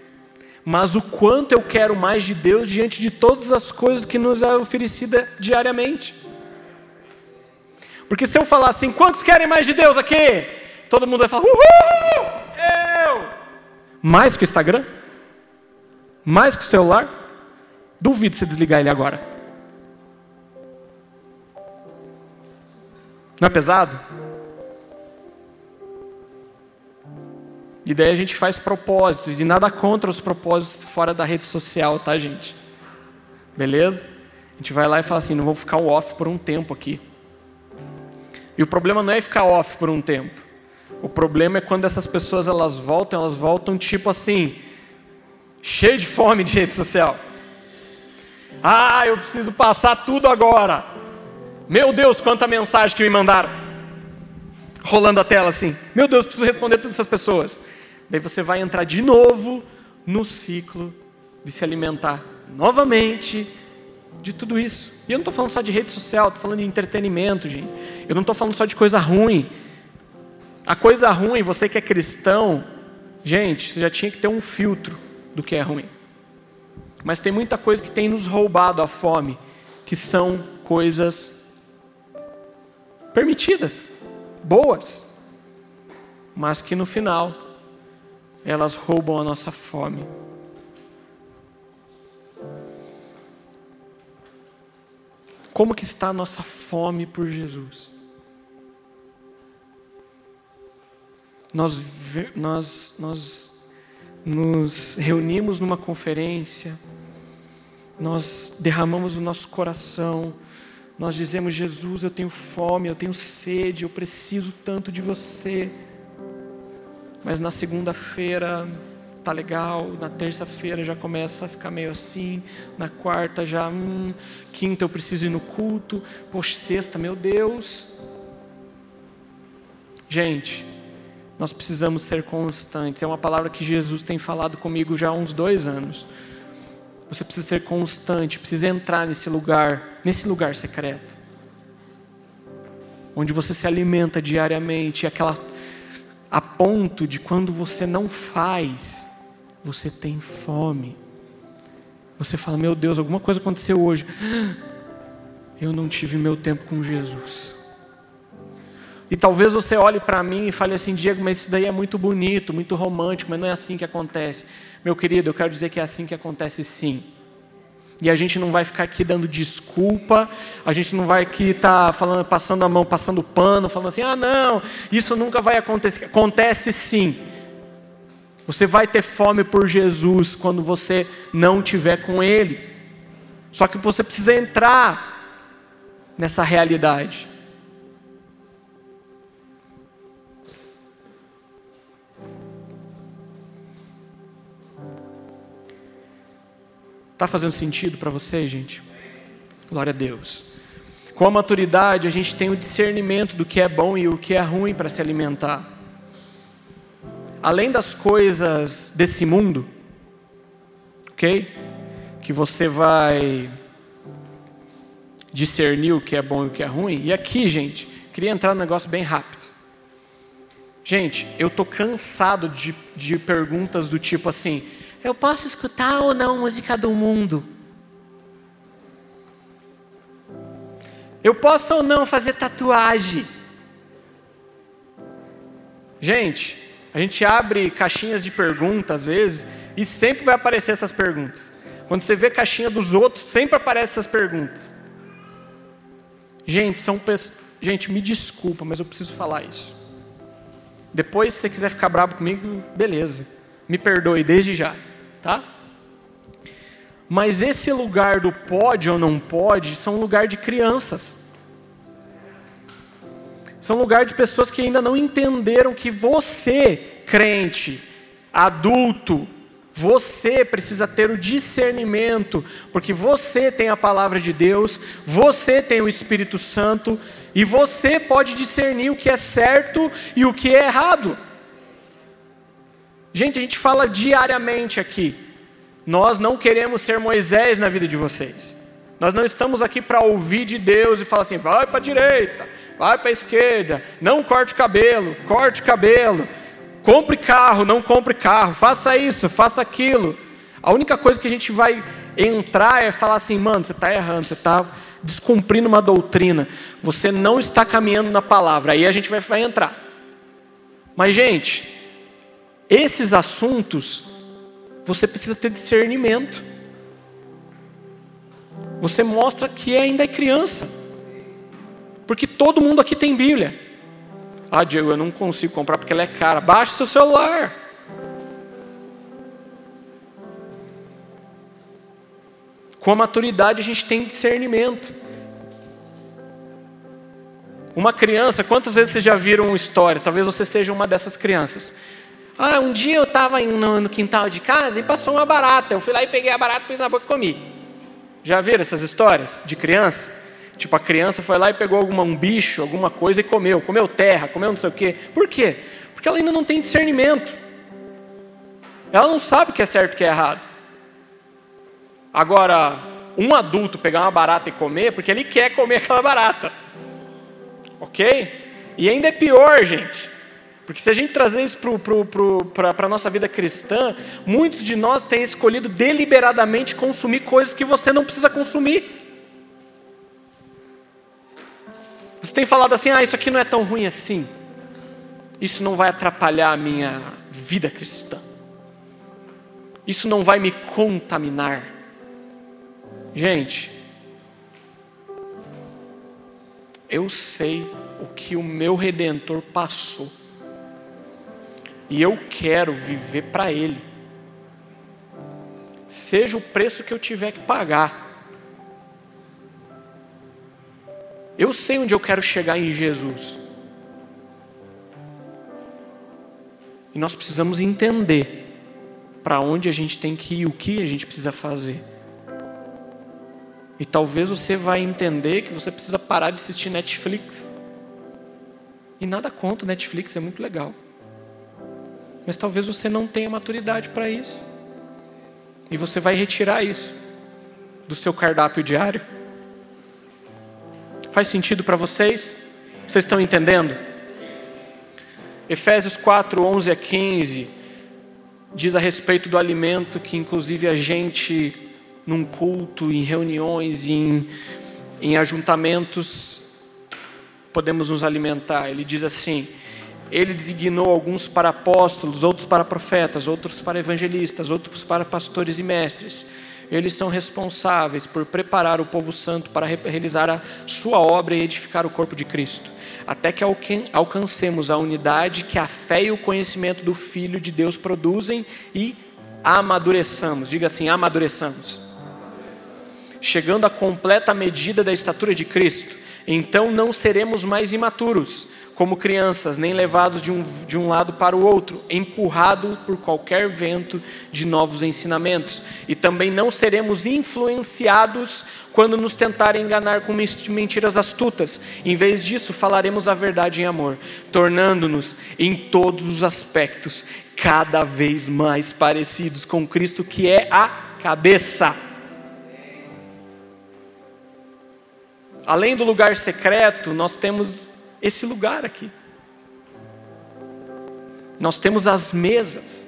Speaker 1: mas o quanto eu quero mais de Deus diante de todas as coisas que nos é oferecida diariamente. Porque se eu falar assim, quantos querem mais de Deus aqui? Todo mundo vai falar, uhul, eu. Mais que o Instagram? Mais que o celular? Duvido você desligar ele agora. Não é pesado? E daí a gente faz propósitos, e nada contra os propósitos fora da rede social, tá, gente? Beleza? A gente vai lá e fala assim: não vou ficar off por um tempo aqui. E o problema não é ficar off por um tempo. O problema é quando essas pessoas elas voltam, elas voltam tipo assim, cheio de fome de rede social. Ah, eu preciso passar tudo agora. Meu Deus, quanta mensagem que me mandaram. Rolando a tela assim. Meu Deus, preciso responder todas essas pessoas. Daí você vai entrar de novo no ciclo de se alimentar novamente de tudo isso. E eu não estou falando só de rede social, estou falando de entretenimento, gente. Eu não estou falando só de coisa ruim. A coisa ruim, você que é cristão, gente, você já tinha que ter um filtro do que é ruim. Mas tem muita coisa que tem nos roubado a fome, que são coisas permitidas, boas, mas que no final elas roubam a nossa fome. Como que está a nossa fome por Jesus? Nós, nós, nós nos reunimos numa conferência, nós derramamos o nosso coração, nós dizemos: Jesus, eu tenho fome, eu tenho sede, eu preciso tanto de você mas na segunda-feira tá legal, na terça-feira já começa a ficar meio assim, na quarta já, hum, quinta eu preciso ir no culto, poxa, sexta, meu Deus. Gente, nós precisamos ser constantes. É uma palavra que Jesus tem falado comigo já há uns dois anos. Você precisa ser constante, precisa entrar nesse lugar, nesse lugar secreto, onde você se alimenta diariamente, aquela a ponto de quando você não faz, você tem fome. Você fala: Meu Deus, alguma coisa aconteceu hoje. Eu não tive meu tempo com Jesus. E talvez você olhe para mim e fale assim, Diego, mas isso daí é muito bonito, muito romântico, mas não é assim que acontece. Meu querido, eu quero dizer que é assim que acontece sim. E a gente não vai ficar aqui dando desculpa, a gente não vai aqui estar tá falando, passando a mão, passando pano, falando assim, ah não, isso nunca vai acontecer. Acontece sim. Você vai ter fome por Jesus quando você não tiver com Ele. Só que você precisa entrar nessa realidade. Está fazendo sentido para você, gente? Glória a Deus. Com a maturidade, a gente tem o discernimento do que é bom e o que é ruim para se alimentar. Além das coisas desse mundo, ok? Que você vai discernir o que é bom e o que é ruim. E aqui, gente, queria entrar num negócio bem rápido. Gente, eu tô cansado de, de perguntas do tipo assim: eu posso escutar ou não música do mundo? Eu posso ou não fazer tatuagem? Gente, a gente abre caixinhas de perguntas às vezes e sempre vai aparecer essas perguntas. Quando você vê caixinha dos outros, sempre aparecem essas perguntas. Gente, são pessoas. Gente, me desculpa, mas eu preciso falar isso. Depois, se você quiser ficar bravo comigo, beleza. Me perdoe desde já tá? Mas esse lugar do pode ou não pode são lugar de crianças. São lugar de pessoas que ainda não entenderam que você, crente, adulto, você precisa ter o discernimento, porque você tem a palavra de Deus, você tem o Espírito Santo, e você pode discernir o que é certo e o que é errado. Gente, a gente fala diariamente aqui. Nós não queremos ser Moisés na vida de vocês. Nós não estamos aqui para ouvir de Deus e falar assim: vai para a direita, vai para a esquerda, não corte cabelo, corte cabelo, compre carro, não compre carro, faça isso, faça aquilo. A única coisa que a gente vai entrar é falar assim: mano, você está errando, você está descumprindo uma doutrina, você não está caminhando na palavra. Aí a gente vai, vai entrar. Mas, gente, esses assuntos, você precisa ter discernimento. Você mostra que ainda é criança. Porque todo mundo aqui tem Bíblia. Ah, Diego, eu não consigo comprar porque ela é cara. Baixe seu celular. Com a maturidade a gente tem discernimento. Uma criança, quantas vezes vocês já viram história? Talvez você seja uma dessas crianças. Ah, um dia eu estava no, no, quintal de casa e passou uma barata. Eu fui lá e peguei a barata, pus na boca e comi. Já viram essas histórias de criança? Tipo, a criança foi lá e pegou alguma, um bicho, alguma coisa e comeu. Comeu terra, comeu não sei o quê. Por quê? Porque ela ainda não tem discernimento. Ela não sabe o que é certo e o que é errado. Agora, um adulto pegar uma barata e comer, porque ele quer comer aquela barata. Ok? E ainda é pior, gente. Porque se a gente trazer isso para a nossa vida cristã, muitos de nós têm escolhido deliberadamente consumir coisas que você não precisa consumir. Você tem falado assim, ah, isso aqui não é tão ruim assim. Isso não vai atrapalhar a minha vida cristã. Isso não vai me contaminar. Gente, eu sei o que o meu redentor passou e eu quero viver para Ele. Seja o preço que eu tiver que pagar. Eu sei onde eu quero chegar em Jesus. E nós precisamos entender para onde a gente tem que ir, o que a gente precisa fazer. E talvez você vai entender que você precisa parar de assistir Netflix. E nada contra Netflix, é muito legal. Mas talvez você não tenha maturidade para isso. E você vai retirar isso do seu cardápio diário. Faz sentido para vocês? Vocês estão entendendo? Efésios 4, 11 a 15 diz a respeito do alimento que, inclusive, a gente, num culto, em reuniões, em, em ajuntamentos, podemos nos alimentar. Ele diz assim: Ele designou alguns para apóstolos, outros para profetas, outros para evangelistas, outros para pastores e mestres. Eles são responsáveis por preparar o povo santo para realizar a sua obra e edificar o corpo de Cristo até que alcancemos a unidade que a fé e o conhecimento do Filho de Deus produzem e amadureçamos. Diga assim: amadureçamos. Chegando à completa medida da estatura de Cristo, então não seremos mais imaturos, como crianças, nem levados de um, de um lado para o outro, empurrado por qualquer vento de novos ensinamentos. E também não seremos influenciados quando nos tentarem enganar com mentiras astutas. Em vez disso, falaremos a verdade em amor, tornando-nos, em todos os aspectos, cada vez mais parecidos com Cristo, que é a cabeça. Além do lugar secreto, nós temos esse lugar aqui. Nós temos as mesas,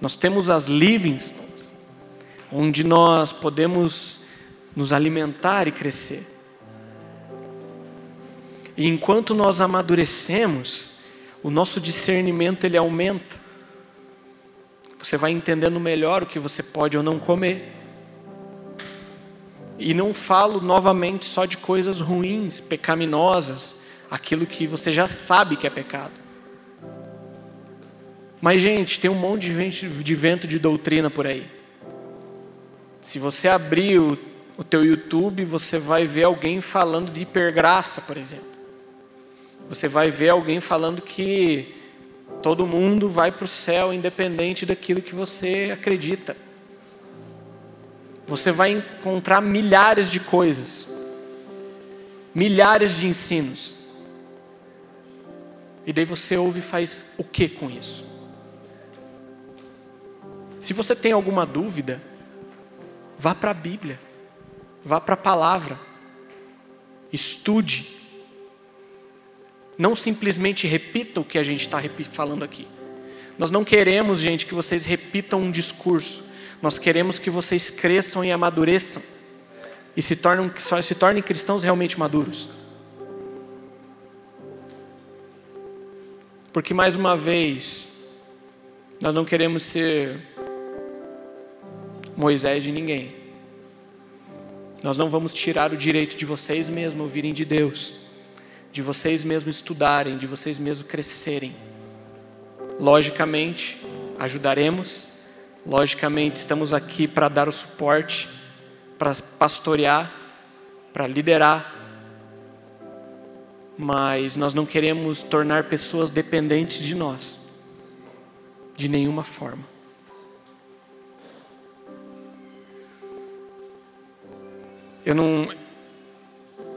Speaker 1: nós temos as livingstones, onde nós podemos nos alimentar e crescer. E enquanto nós amadurecemos, o nosso discernimento ele aumenta. Você vai entendendo melhor o que você pode ou não comer. E não falo novamente só de coisas ruins, pecaminosas, aquilo que você já sabe que é pecado. Mas, gente, tem um monte de vento de, doutrina por aí. Se você abrir o, o teu YouTube, você vai ver alguém falando de hipergraça, por exemplo. Você vai ver alguém falando que todo mundo vai para o céu independente daquilo que você acredita. Você vai encontrar milhares de coisas, milhares de ensinos. E daí você ouve e faz o que com isso? Se você tem alguma dúvida, vá para a Bíblia, vá para a palavra, estude. Não simplesmente repita o que a gente está falando aqui. Nós não queremos, gente, que vocês repitam um discurso. Nós queremos que vocês cresçam e amadureçam e se tornem, se tornem cristãos realmente maduros. Porque, mais uma vez, nós não queremos ser Moisés de ninguém. Nós não vamos tirar o direito de vocês mesmos ouvirem de Deus, de vocês mesmos estudarem, de vocês mesmos crescerem. Logicamente, ajudaremos, logicamente, estamos aqui para dar o suporte, para pastorear, para liderar, mas nós não queremos tornar pessoas dependentes de nós, de nenhuma forma. Eu não.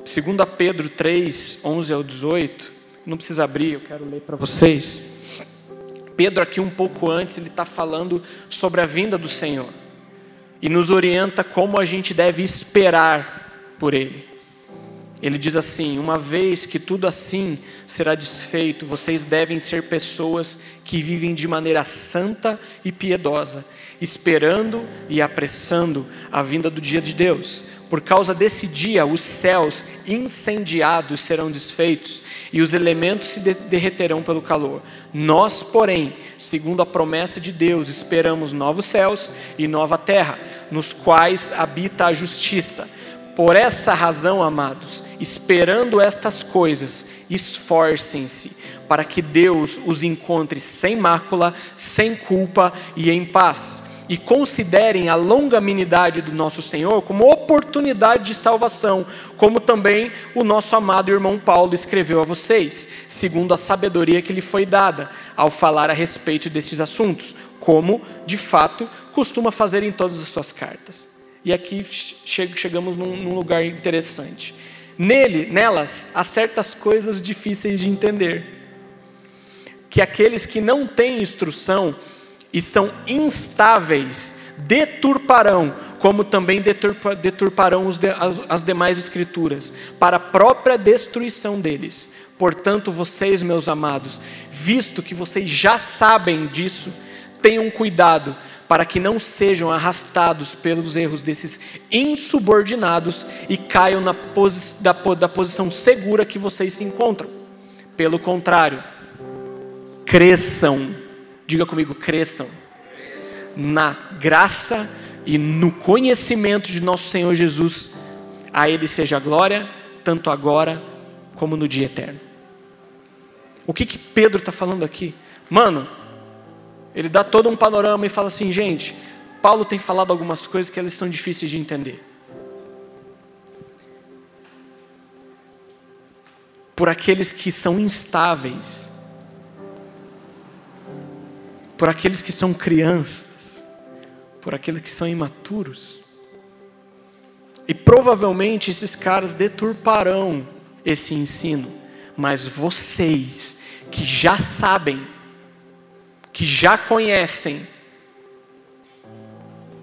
Speaker 1: 2 Pedro 3, 11 ao 18, não precisa abrir, eu quero ler para vocês. Pedro, aqui um pouco antes, ele está falando sobre a vinda do Senhor e nos orienta como a gente deve esperar por Ele. Ele diz assim: Uma vez que tudo assim será desfeito, vocês devem ser pessoas que vivem de maneira santa e piedosa, esperando e apressando a vinda do dia de Deus. Por causa desse dia, os céus incendiados serão desfeitos e os elementos se derreterão pelo calor. Nós, porém, segundo a promessa de Deus, esperamos novos céus e nova terra, nos quais habita a justiça. Por essa razão, amados, esperando estas coisas, esforcem-se para que Deus os encontre sem mácula, sem culpa e em paz. e considerem a longanimidade do nosso Senhor como oportunidade de salvação, como também o nosso amado irmão Paulo escreveu a vocês, segundo a sabedoria que lhe foi dada, ao falar a respeito destes assuntos, como, de fato, costuma fazer em todas as suas cartas. E aqui chegamos num lugar interessante. Nele, nelas, há certas coisas difíceis de entender. Que aqueles que não têm instrução e são instáveis, deturparão, como também deturpa, deturparão de, as, as demais escrituras, para a própria destruição deles. Portanto, vocês, meus amados, visto que vocês já sabem disso, tenham cuidado para que não sejam arrastados pelos erros desses insubordinados e caiam na posi da, da posição segura que vocês se encontram. Pelo contrário, cresçam Diga comigo, cresçam na graça e no conhecimento de nosso Senhor Jesus. A Ele seja a glória, tanto agora como no dia eterno. O que, que Pedro está falando aqui? Mano, ele dá todo um panorama e fala assim, gente, Paulo tem falado algumas coisas que elas são difíceis de entender. Por aqueles que são instáveis, por aqueles que são crianças, por aqueles que são imaturos. E provavelmente esses caras deturparão esse ensino, mas vocês que já sabem, que já conhecem,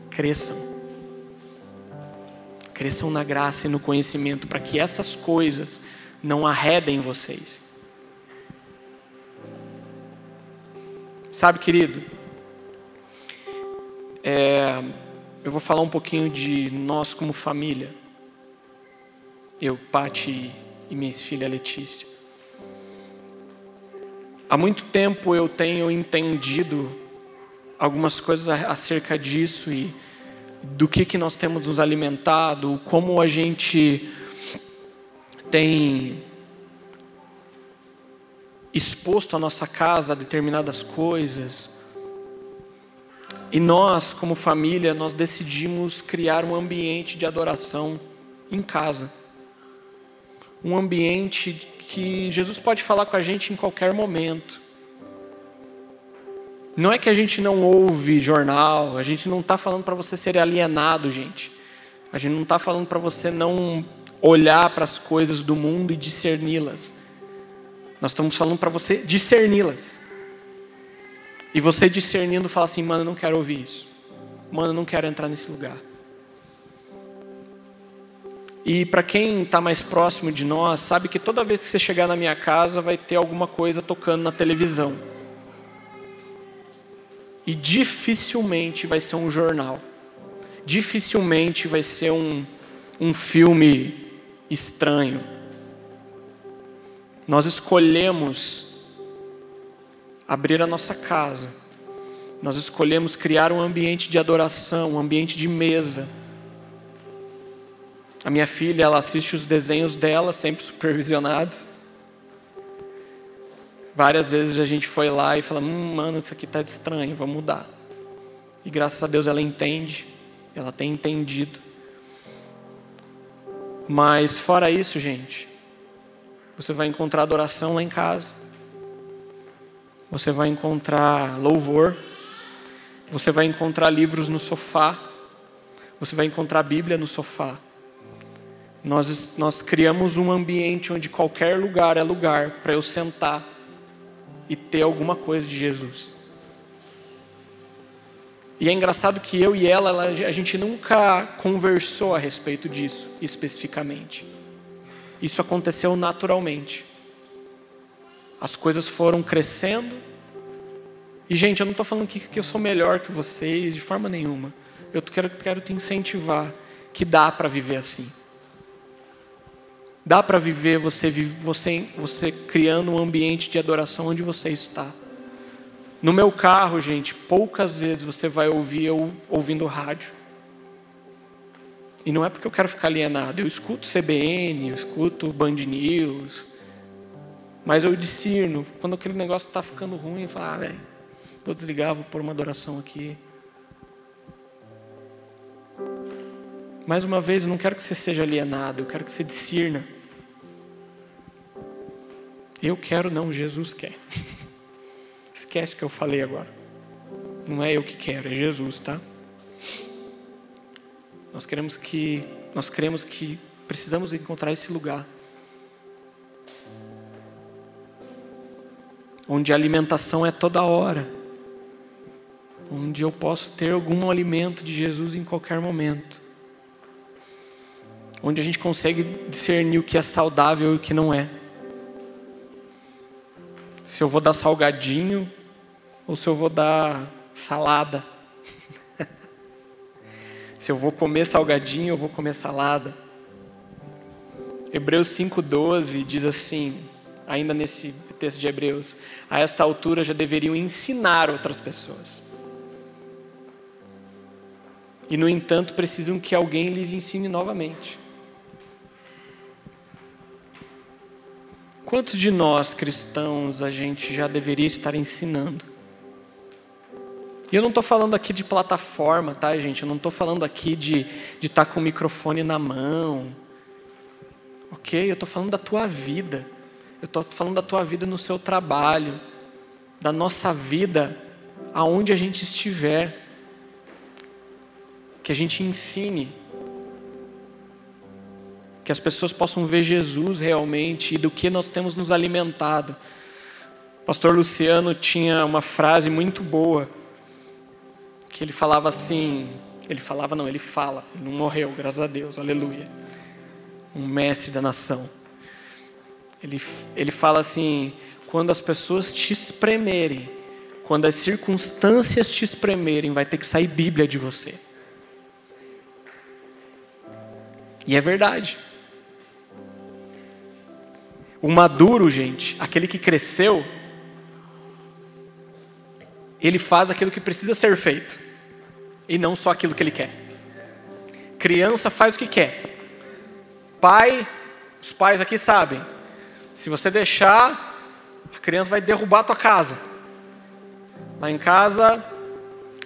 Speaker 1: cresçam. Cresçam na graça e no conhecimento, para que essas coisas não arredem vocês. Sabe, querido, é, eu vou falar um pouquinho de nós como família. Eu, Pati e minha filha Letícia. Há muito tempo eu tenho entendido algumas coisas acerca disso e do que, que nós temos nos alimentado, como a gente tem exposto a nossa casa a determinadas coisas. E nós, como família, nós decidimos criar um ambiente de adoração em casa. Um ambiente que Jesus pode falar com a gente em qualquer momento. Não é que a gente não ouve jornal, a gente não está falando para você ser alienado, gente. A gente não está falando para você não olhar para as coisas do mundo e discerni-las. Nós estamos falando para você discerni-las. E você discernindo fala assim, mano, eu não quero ouvir isso. Mano, eu não quero entrar nesse lugar. E para quem está mais próximo de nós, sabe que toda vez que você chegar na minha casa vai ter alguma coisa tocando na televisão. E dificilmente vai ser um jornal. Dificilmente vai ser um, um filme estranho nós escolhemos abrir a nossa casa, nós escolhemos criar um ambiente de adoração, um ambiente de mesa. A minha filha, ela assiste os desenhos dela, sempre supervisionados. Várias vezes a gente foi lá e fala: hum, mano, isso aqui está estranho, vamos mudar. E graças a Deus ela entende, ela tem entendido. Mas fora isso, gente, você vai encontrar adoração lá em casa. Você vai encontrar louvor. Você vai encontrar livros no sofá. Você vai encontrar Bíblia no sofá. Nós, nós criamos um ambiente onde qualquer lugar é lugar para eu sentar e ter alguma coisa de Jesus. E é engraçado que eu e ela, a gente nunca conversou a respeito disso especificamente. Isso aconteceu naturalmente. As coisas foram crescendo. E, gente, eu não estou falando que, que eu sou melhor que vocês, de forma nenhuma. Eu quero, quero te incentivar que dá para viver assim. Dá para viver você, você, você criando um ambiente de adoração onde você está. No meu carro, gente, poucas vezes você vai ouvir eu ouvindo rádio. E não é porque eu quero ficar alienado. Eu escuto CBN, eu escuto Band News. Mas eu discerno. Quando aquele negócio está ficando ruim, eu falo, ah, velho, vou desligar, vou pôr uma adoração aqui. Mais uma vez, eu não quero que você seja alienado, eu quero que você discirna. Eu quero, não, Jesus quer. Esquece o que eu falei agora. Não é eu que quero, é Jesus, tá? Nós queremos que, nós queremos que precisamos encontrar esse lugar. Onde a alimentação é toda hora. Onde eu posso ter algum alimento de Jesus em qualquer momento. Onde a gente consegue discernir o que é saudável e o que não é se eu vou dar salgadinho ou se eu vou dar salada. se eu vou comer salgadinho ou vou comer salada. Hebreus 5,12 diz assim, ainda nesse texto de Hebreus: a esta altura já deveriam ensinar outras pessoas. E, no entanto, precisam que alguém lhes ensine novamente. Quantos de nós cristãos a gente já deveria estar ensinando? E eu não estou falando aqui de plataforma, tá, gente? Eu não estou falando aqui de estar tá com o microfone na mão. Ok? Eu estou falando da tua vida. Eu estou falando da tua vida no seu trabalho. Da nossa vida aonde a gente estiver. Que a gente ensine que as pessoas possam ver Jesus realmente e do que nós temos nos alimentado. O pastor Luciano tinha uma frase muito boa, que ele falava assim, ele falava não, ele fala, ele não morreu, graças a Deus, aleluia. Um mestre da nação. Ele, ele fala assim, quando as pessoas te espremerem, quando as circunstâncias te espremerem, vai ter que sair Bíblia de você. E é verdade. O maduro, gente, aquele que cresceu, ele faz aquilo que precisa ser feito e não só aquilo que ele quer. Criança faz o que quer. Pai, os pais aqui sabem. Se você deixar, a criança vai derrubar a tua casa. Lá em casa,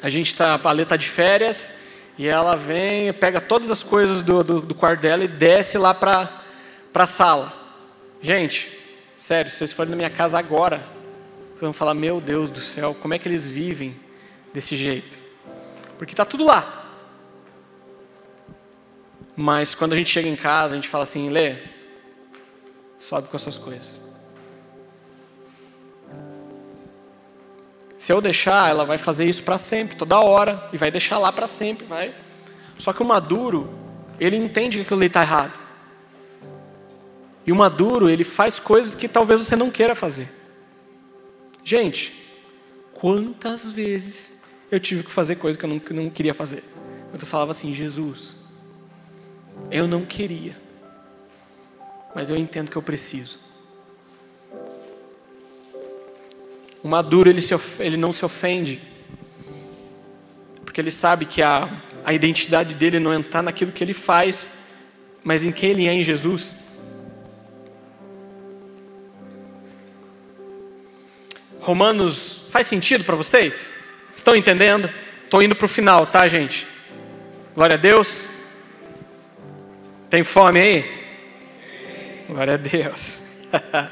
Speaker 1: a gente tá, a Lê tá de férias e ela vem, pega todas as coisas do, do, do quarto dela e desce lá para a sala. Gente, sério, se vocês forem na minha casa agora, vocês vão falar: Meu Deus do céu, como é que eles vivem desse jeito? Porque está tudo lá. Mas quando a gente chega em casa, a gente fala assim: Lê, sobe com as suas coisas. Se eu deixar, ela vai fazer isso para sempre, toda hora, e vai deixar lá para sempre, vai. Só que o maduro, ele entende que aquilo ali está errado. E o maduro, ele faz coisas que talvez você não queira fazer. Gente, quantas vezes eu tive que fazer coisas que eu não, que não queria fazer? Eu falava assim, Jesus, eu não queria, mas eu entendo que eu preciso. O maduro, ele, se, ele não se ofende, porque ele sabe que a, a identidade dele não está naquilo que ele faz, mas em quem ele é em Jesus. Romanos faz sentido para vocês? Estão entendendo? Estou indo para o final, tá, gente? Glória a Deus. Tem fome aí? Glória a Deus.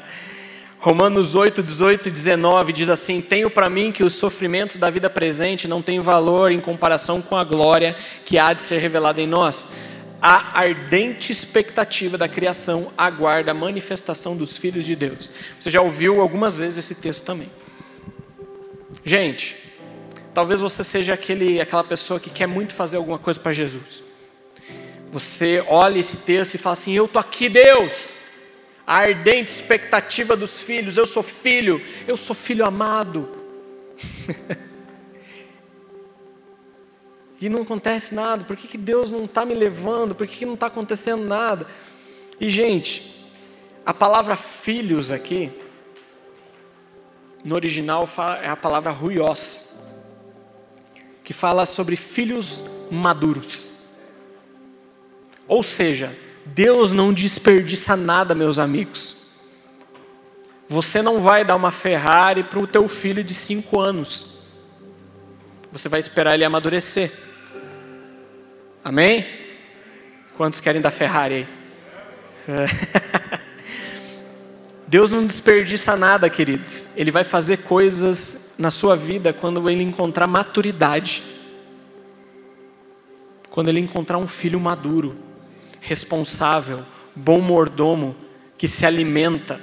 Speaker 1: Romanos 8, 18 e 19 diz assim: Tenho para mim que os sofrimentos da vida presente não têm valor em comparação com a glória que há de ser revelada em nós a ardente expectativa da criação aguarda a manifestação dos filhos de Deus. Você já ouviu algumas vezes esse texto também. Gente, talvez você seja aquele, aquela pessoa que quer muito fazer alguma coisa para Jesus. Você olha esse texto e fala assim: Eu estou aqui, Deus. A ardente expectativa dos filhos, eu sou filho, eu sou filho amado. e não acontece nada? Por que, que Deus não está me levando? Por que, que não está acontecendo nada? E, gente, a palavra filhos aqui, no original é a palavra ruios, que fala sobre filhos maduros. Ou seja, Deus não desperdiça nada, meus amigos. Você não vai dar uma Ferrari para o teu filho de cinco anos. Você vai esperar ele amadurecer. Amém? Quantos querem da Ferrari? É. Deus não desperdiça nada, queridos. Ele vai fazer coisas na sua vida quando ele encontrar maturidade. Quando ele encontrar um filho maduro, responsável, bom mordomo, que se alimenta.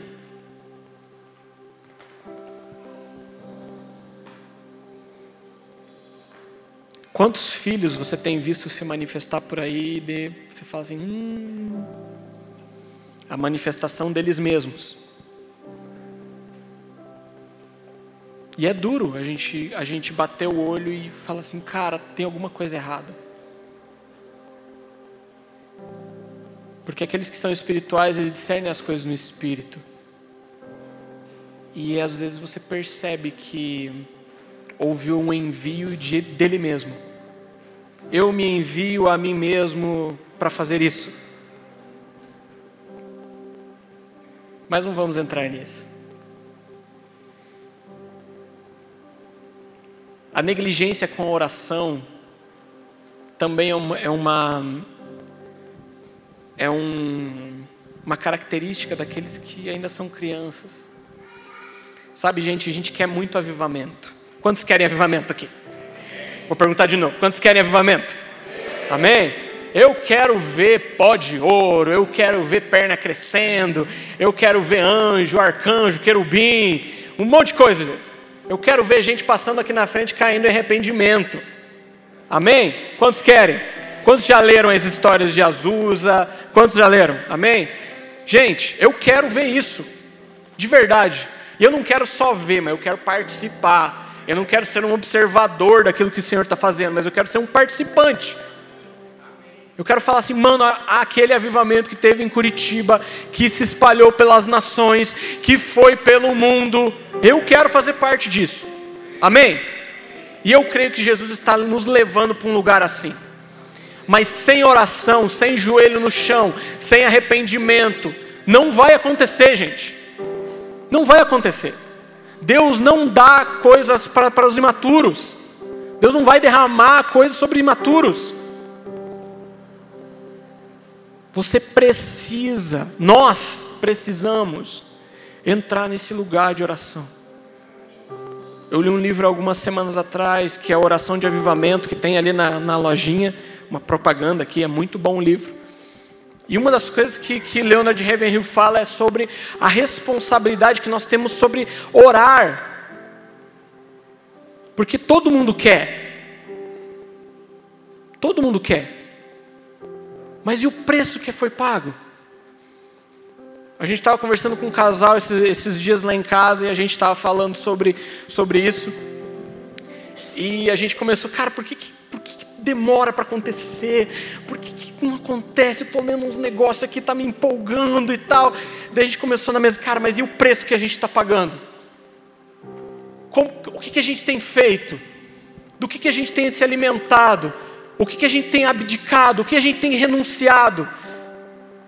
Speaker 1: Quantos filhos você tem visto se manifestar por aí e você fala assim, hum, a manifestação deles mesmos. E é duro a gente, a gente bater o olho e falar assim, cara, tem alguma coisa errada. Porque aqueles que são espirituais, eles discernem as coisas no espírito. E às vezes você percebe que houve um envio de, dele mesmo. Eu me envio a mim mesmo para fazer isso. Mas não vamos entrar nisso. A negligência com a oração também é uma, é uma, é um, uma característica daqueles que ainda são crianças. Sabe, gente, a gente quer muito avivamento. Quantos querem avivamento aqui? Vou perguntar de novo. Quantos querem avivamento? Amém? Eu quero ver pó de ouro, eu quero ver perna crescendo, eu quero ver anjo, arcanjo, querubim, um monte de coisa. Eu quero ver gente passando aqui na frente caindo em arrependimento. Amém? Quantos querem? Quantos já leram as histórias de Azusa? Quantos já leram? Amém? Gente, eu quero ver isso, de verdade. E eu não quero só ver, mas eu quero participar. Eu não quero ser um observador daquilo que o Senhor está fazendo, mas eu quero ser um participante. Eu quero falar assim, mano, aquele avivamento que teve em Curitiba, que se espalhou pelas nações, que foi pelo mundo, eu quero fazer parte disso. Amém? E eu creio que Jesus está nos levando para um lugar assim. Mas sem oração, sem joelho no chão, sem arrependimento, não vai acontecer, gente. Não vai acontecer. Deus não dá coisas para, os imaturos. Deus não vai derramar coisas sobre imaturos. Você precisa, nós precisamos entrar nesse lugar de oração. Eu li um livro algumas semanas atrás, que é a Oração de Avivamento, que tem ali na, na lojinha, uma propaganda aqui, é muito bom o livro. E uma das coisas que, que Leonard Ravenhill fala é sobre a responsabilidade que nós temos sobre orar. Porque todo mundo quer. Todo mundo quer. Mas e o preço que foi pago? A gente estava conversando com um casal esses, esses, dias lá em casa e a gente estava falando sobre, sobre isso. E a gente começou, cara, por que, por que demora para acontecer? Por que, que não acontece? Eu estou lendo uns negócios aqui, está me empolgando e tal. Daí a gente começou na mesa, cara, mas e o preço que a gente está pagando? Como, o que, que a gente tem feito? Do que, que a gente tem se alimentado? O que, que a gente tem abdicado? O que a gente tem renunciado?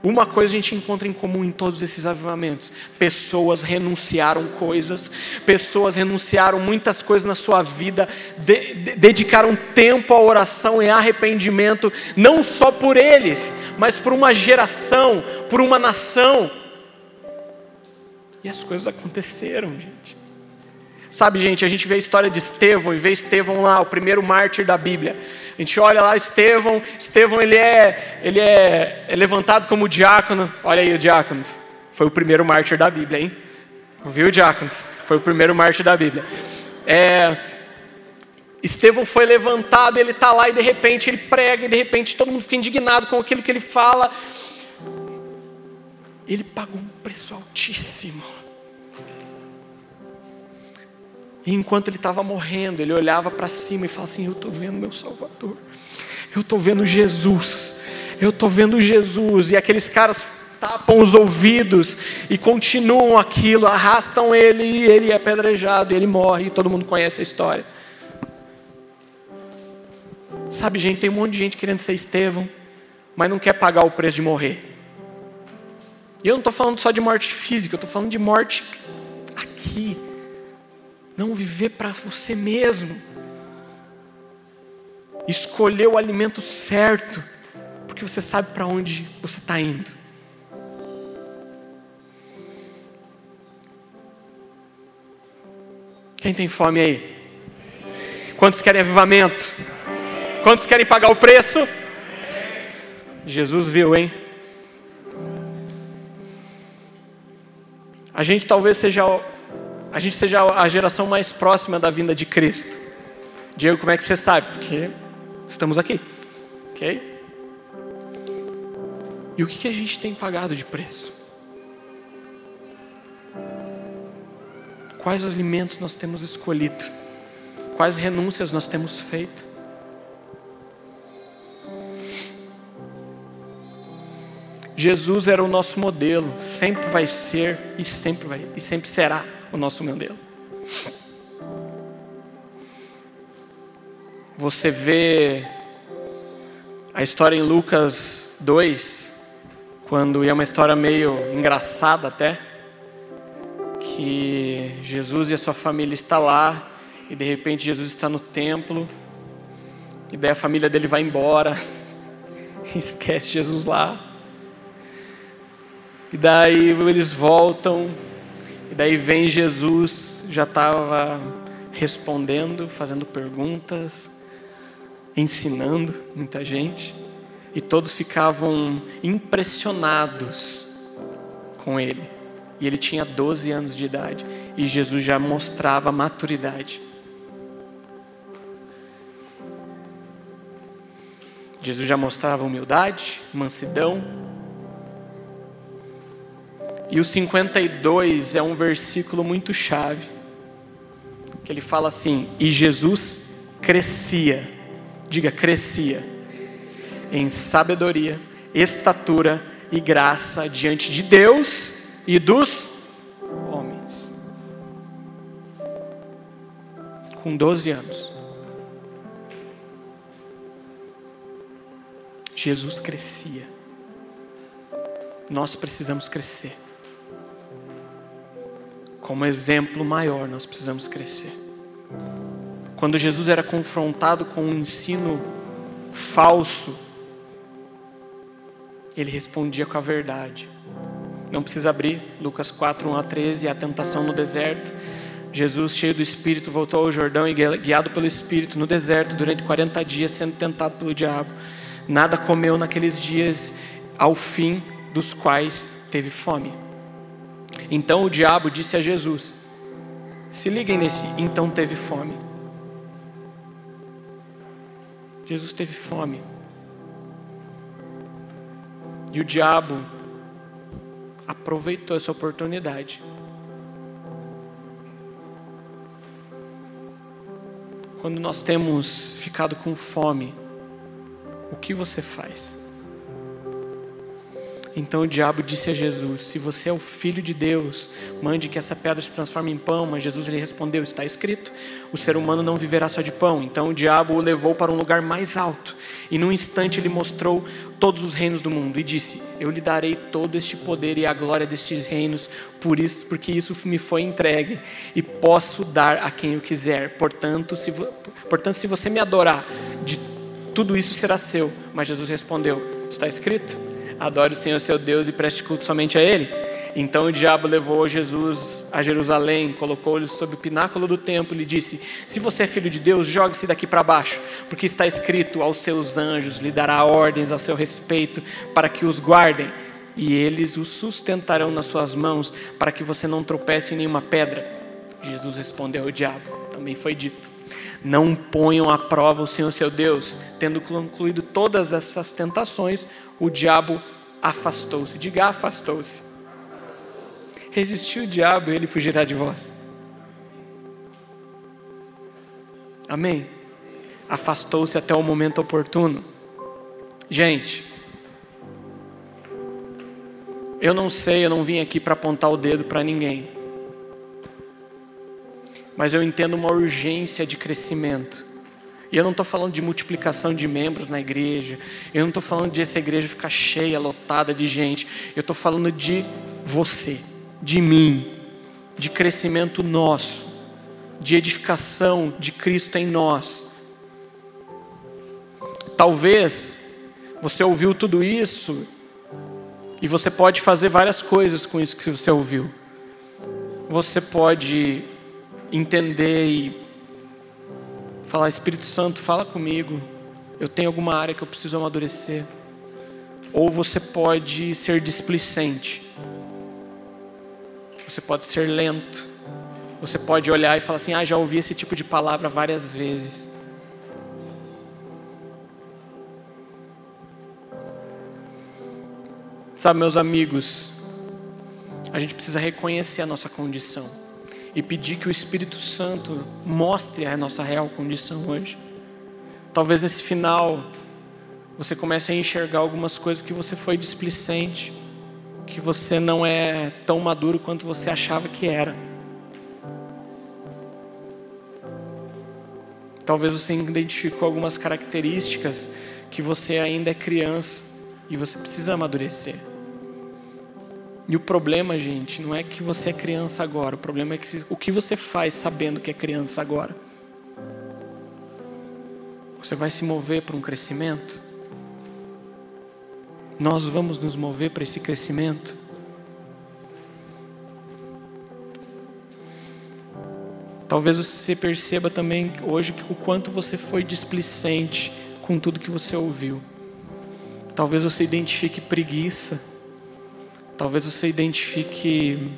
Speaker 1: Uma coisa a gente encontra em comum em todos esses avivamentos: pessoas renunciaram coisas, pessoas renunciaram muitas coisas na sua vida, de, de, dedicaram tempo à oração e arrependimento, não só por eles, mas por uma geração, por uma nação. E as coisas aconteceram, gente. Sabe, gente, a gente vê a história de Estevão e vê Estevão lá, o primeiro mártir da Bíblia. A gente olha lá Estevão, Estevão ele é, ele é, é levantado como diácono. Olha aí o diáconos. Foi o primeiro mártir da Bíblia, hein? Viu, diáconos? Foi o primeiro mártir da Bíblia. É, Estevão foi levantado, ele está lá e de repente ele prega e de repente todo mundo fica indignado com aquilo que ele fala. Ele pagou um preço altíssimo. E enquanto ele estava morrendo, ele olhava para cima e falava assim: Eu estou vendo meu Salvador, eu estou vendo Jesus, eu estou vendo Jesus. E aqueles caras tapam os ouvidos e continuam aquilo, arrastam ele e ele é apedrejado, ele morre, e todo mundo conhece a história. Sabe, gente, tem um monte de gente querendo ser Estevão, mas não quer pagar o preço de morrer. E eu não estou falando só de morte física, eu estou falando de morte aqui, não viver para você mesmo. Escolher o alimento certo, porque você sabe para onde você está indo. Quem tem fome aí? Quantos querem avivamento? Quantos querem pagar o preço? Jesus viu, hein? A gente talvez seja a gente seja a geração mais próxima da vinda de Cristo. Diego, como é que você sabe? Porque estamos aqui, ok? E o que, que a gente tem pagado de preço? Quais alimentos nós temos escolhido? Quais renúncias nós temos feito? Jesus era o nosso modelo, sempre vai ser e sempre vai e sempre será o nosso modelo. Você vê a história em Lucas 2, quando é uma história meio engraçada até, que Jesus e a sua família está lá e de repente Jesus está no templo e daí a família dele vai embora, esquece Jesus lá. E daí eles voltam, e daí vem Jesus, já estava respondendo, fazendo perguntas, ensinando muita gente, e todos ficavam impressionados com ele. E ele tinha 12 anos de idade, e Jesus já mostrava maturidade. Jesus já mostrava humildade, mansidão, e o 52 é um versículo muito chave, que ele fala assim: E Jesus crescia, diga crescia, em sabedoria, estatura e graça diante de Deus e dos homens. Com 12 anos. Jesus crescia. Nós precisamos crescer como exemplo maior, nós precisamos crescer. Quando Jesus era confrontado com um ensino falso, ele respondia com a verdade. Não precisa abrir, Lucas 4, 1 a 13, a tentação no deserto. Jesus, cheio do Espírito, voltou ao Jordão e guiado pelo Espírito no deserto durante 40 dias, sendo tentado pelo diabo. Nada comeu naqueles dias, ao fim dos quais teve fome. Então o diabo disse a Jesus: Se liguem nesse, então teve fome. Jesus teve fome. E o diabo aproveitou essa oportunidade. Quando nós temos ficado com fome, o que você faz? Então o diabo disse a Jesus: Se você é o filho de Deus, mande que essa pedra se transforme em pão. Mas Jesus lhe respondeu: Está escrito: O ser humano não viverá só de pão. Então o diabo o levou para um lugar mais alto. E num instante ele mostrou todos os reinos do mundo e disse: Eu lhe darei todo este poder e a glória destes reinos, por isso, porque isso me foi entregue e posso dar a quem eu quiser. Portanto, se, portanto, se você me adorar, de tudo isso será seu. Mas Jesus respondeu: Está escrito? Adore o Senhor seu Deus e preste culto somente a Ele. Então o diabo levou Jesus a Jerusalém, colocou-lhe sobre o pináculo do templo e lhe disse: Se você é filho de Deus, jogue-se daqui para baixo, porque está escrito: Aos seus anjos lhe dará ordens ao seu respeito para que os guardem, e eles o sustentarão nas suas mãos, para que você não tropece em nenhuma pedra. Jesus respondeu ao diabo: Também foi dito. Não ponham à prova o Senhor seu Deus. Tendo concluído todas essas tentações, o diabo afastou-se. Diga, afastou-se. Resistiu o diabo e ele fugirá de vós. Amém? Afastou-se até o momento oportuno. Gente, eu não sei, eu não vim aqui para apontar o dedo para ninguém. Mas eu entendo uma urgência de crescimento. E eu não estou falando de multiplicação de membros na igreja. Eu não estou falando de essa igreja ficar cheia, lotada de gente. Eu estou falando de você, de mim, de crescimento nosso, de edificação de Cristo em nós. Talvez Você ouviu tudo isso e você pode fazer várias coisas com isso que você ouviu. Você pode entender e falar: Espírito Santo, fala comigo. Eu tenho alguma área que eu preciso amadurecer. Ou você pode ser displicente. Você pode ser lento. Você pode olhar e falar assim: Ah, já ouvi esse tipo de palavra várias vezes. Sabe, meus amigos, a gente precisa reconhecer a nossa condição e pedir que o Espírito Santo mostre a nossa real condição hoje. Talvez nesse final você comece a enxergar algumas coisas que você foi displicente, que você não é tão maduro quanto você achava que era. Talvez você identificou algumas características que você ainda é criança e você precisa amadurecer. E o problema, gente, não é que você é criança agora, o problema é que o que você faz sabendo que é criança agora. Você vai se mover para um crescimento? Nós vamos nos mover para esse crescimento? Talvez você perceba também hoje o quanto você foi displicente com tudo que você ouviu. Talvez você identifique preguiça. Talvez você identifique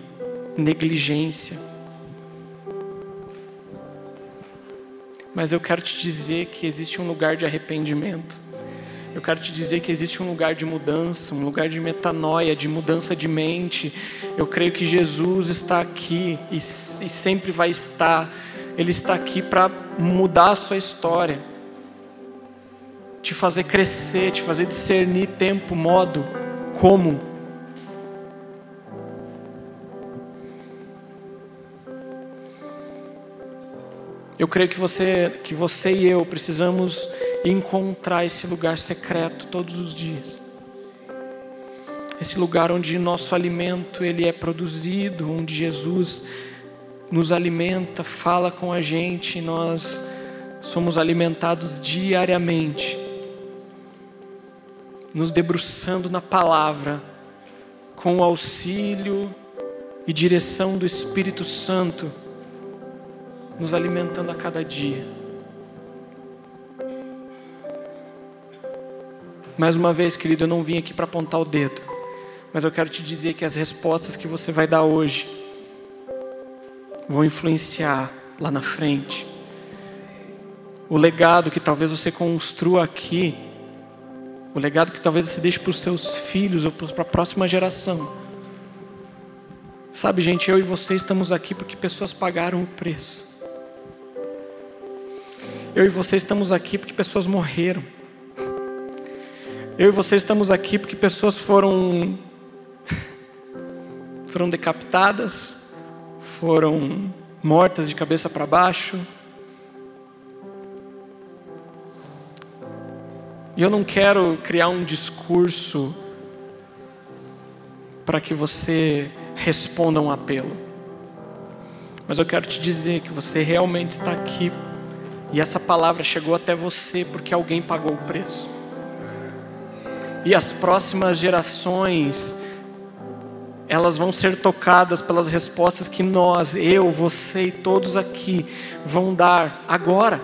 Speaker 1: negligência. Mas eu quero te dizer que existe um lugar de arrependimento. Eu quero te dizer que existe um lugar de mudança, um lugar de metanoia, de mudança de mente. Eu creio que Jesus está aqui e, e sempre vai estar. Ele está aqui para mudar a sua história te fazer crescer, te fazer discernir tempo, modo, como. Eu creio que você, que você e eu precisamos encontrar esse lugar secreto todos os dias. Esse lugar onde nosso alimento ele é produzido, onde Jesus nos alimenta, fala com a gente, nós somos alimentados diariamente nos debruçando na palavra, com o auxílio e direção do Espírito Santo, nos alimentando a cada dia. Mais uma vez, querido, eu não vim aqui para apontar o dedo, mas eu quero te dizer que as respostas que você vai dar hoje vão influenciar lá na frente. O legado que talvez você construa aqui o legado que talvez você deixe para os seus filhos ou para a próxima geração. Sabe, gente, eu e você estamos aqui porque pessoas pagaram o preço. Eu e você estamos aqui porque pessoas morreram. Eu e você estamos aqui porque pessoas foram foram decapitadas, foram mortas de cabeça para baixo, E eu não quero criar um discurso para que você responda um apelo. Mas eu quero te dizer que você realmente está aqui e essa palavra chegou até você porque alguém pagou o preço. E as próximas gerações, elas vão ser tocadas pelas respostas que nós, eu, você e todos aqui vão dar agora.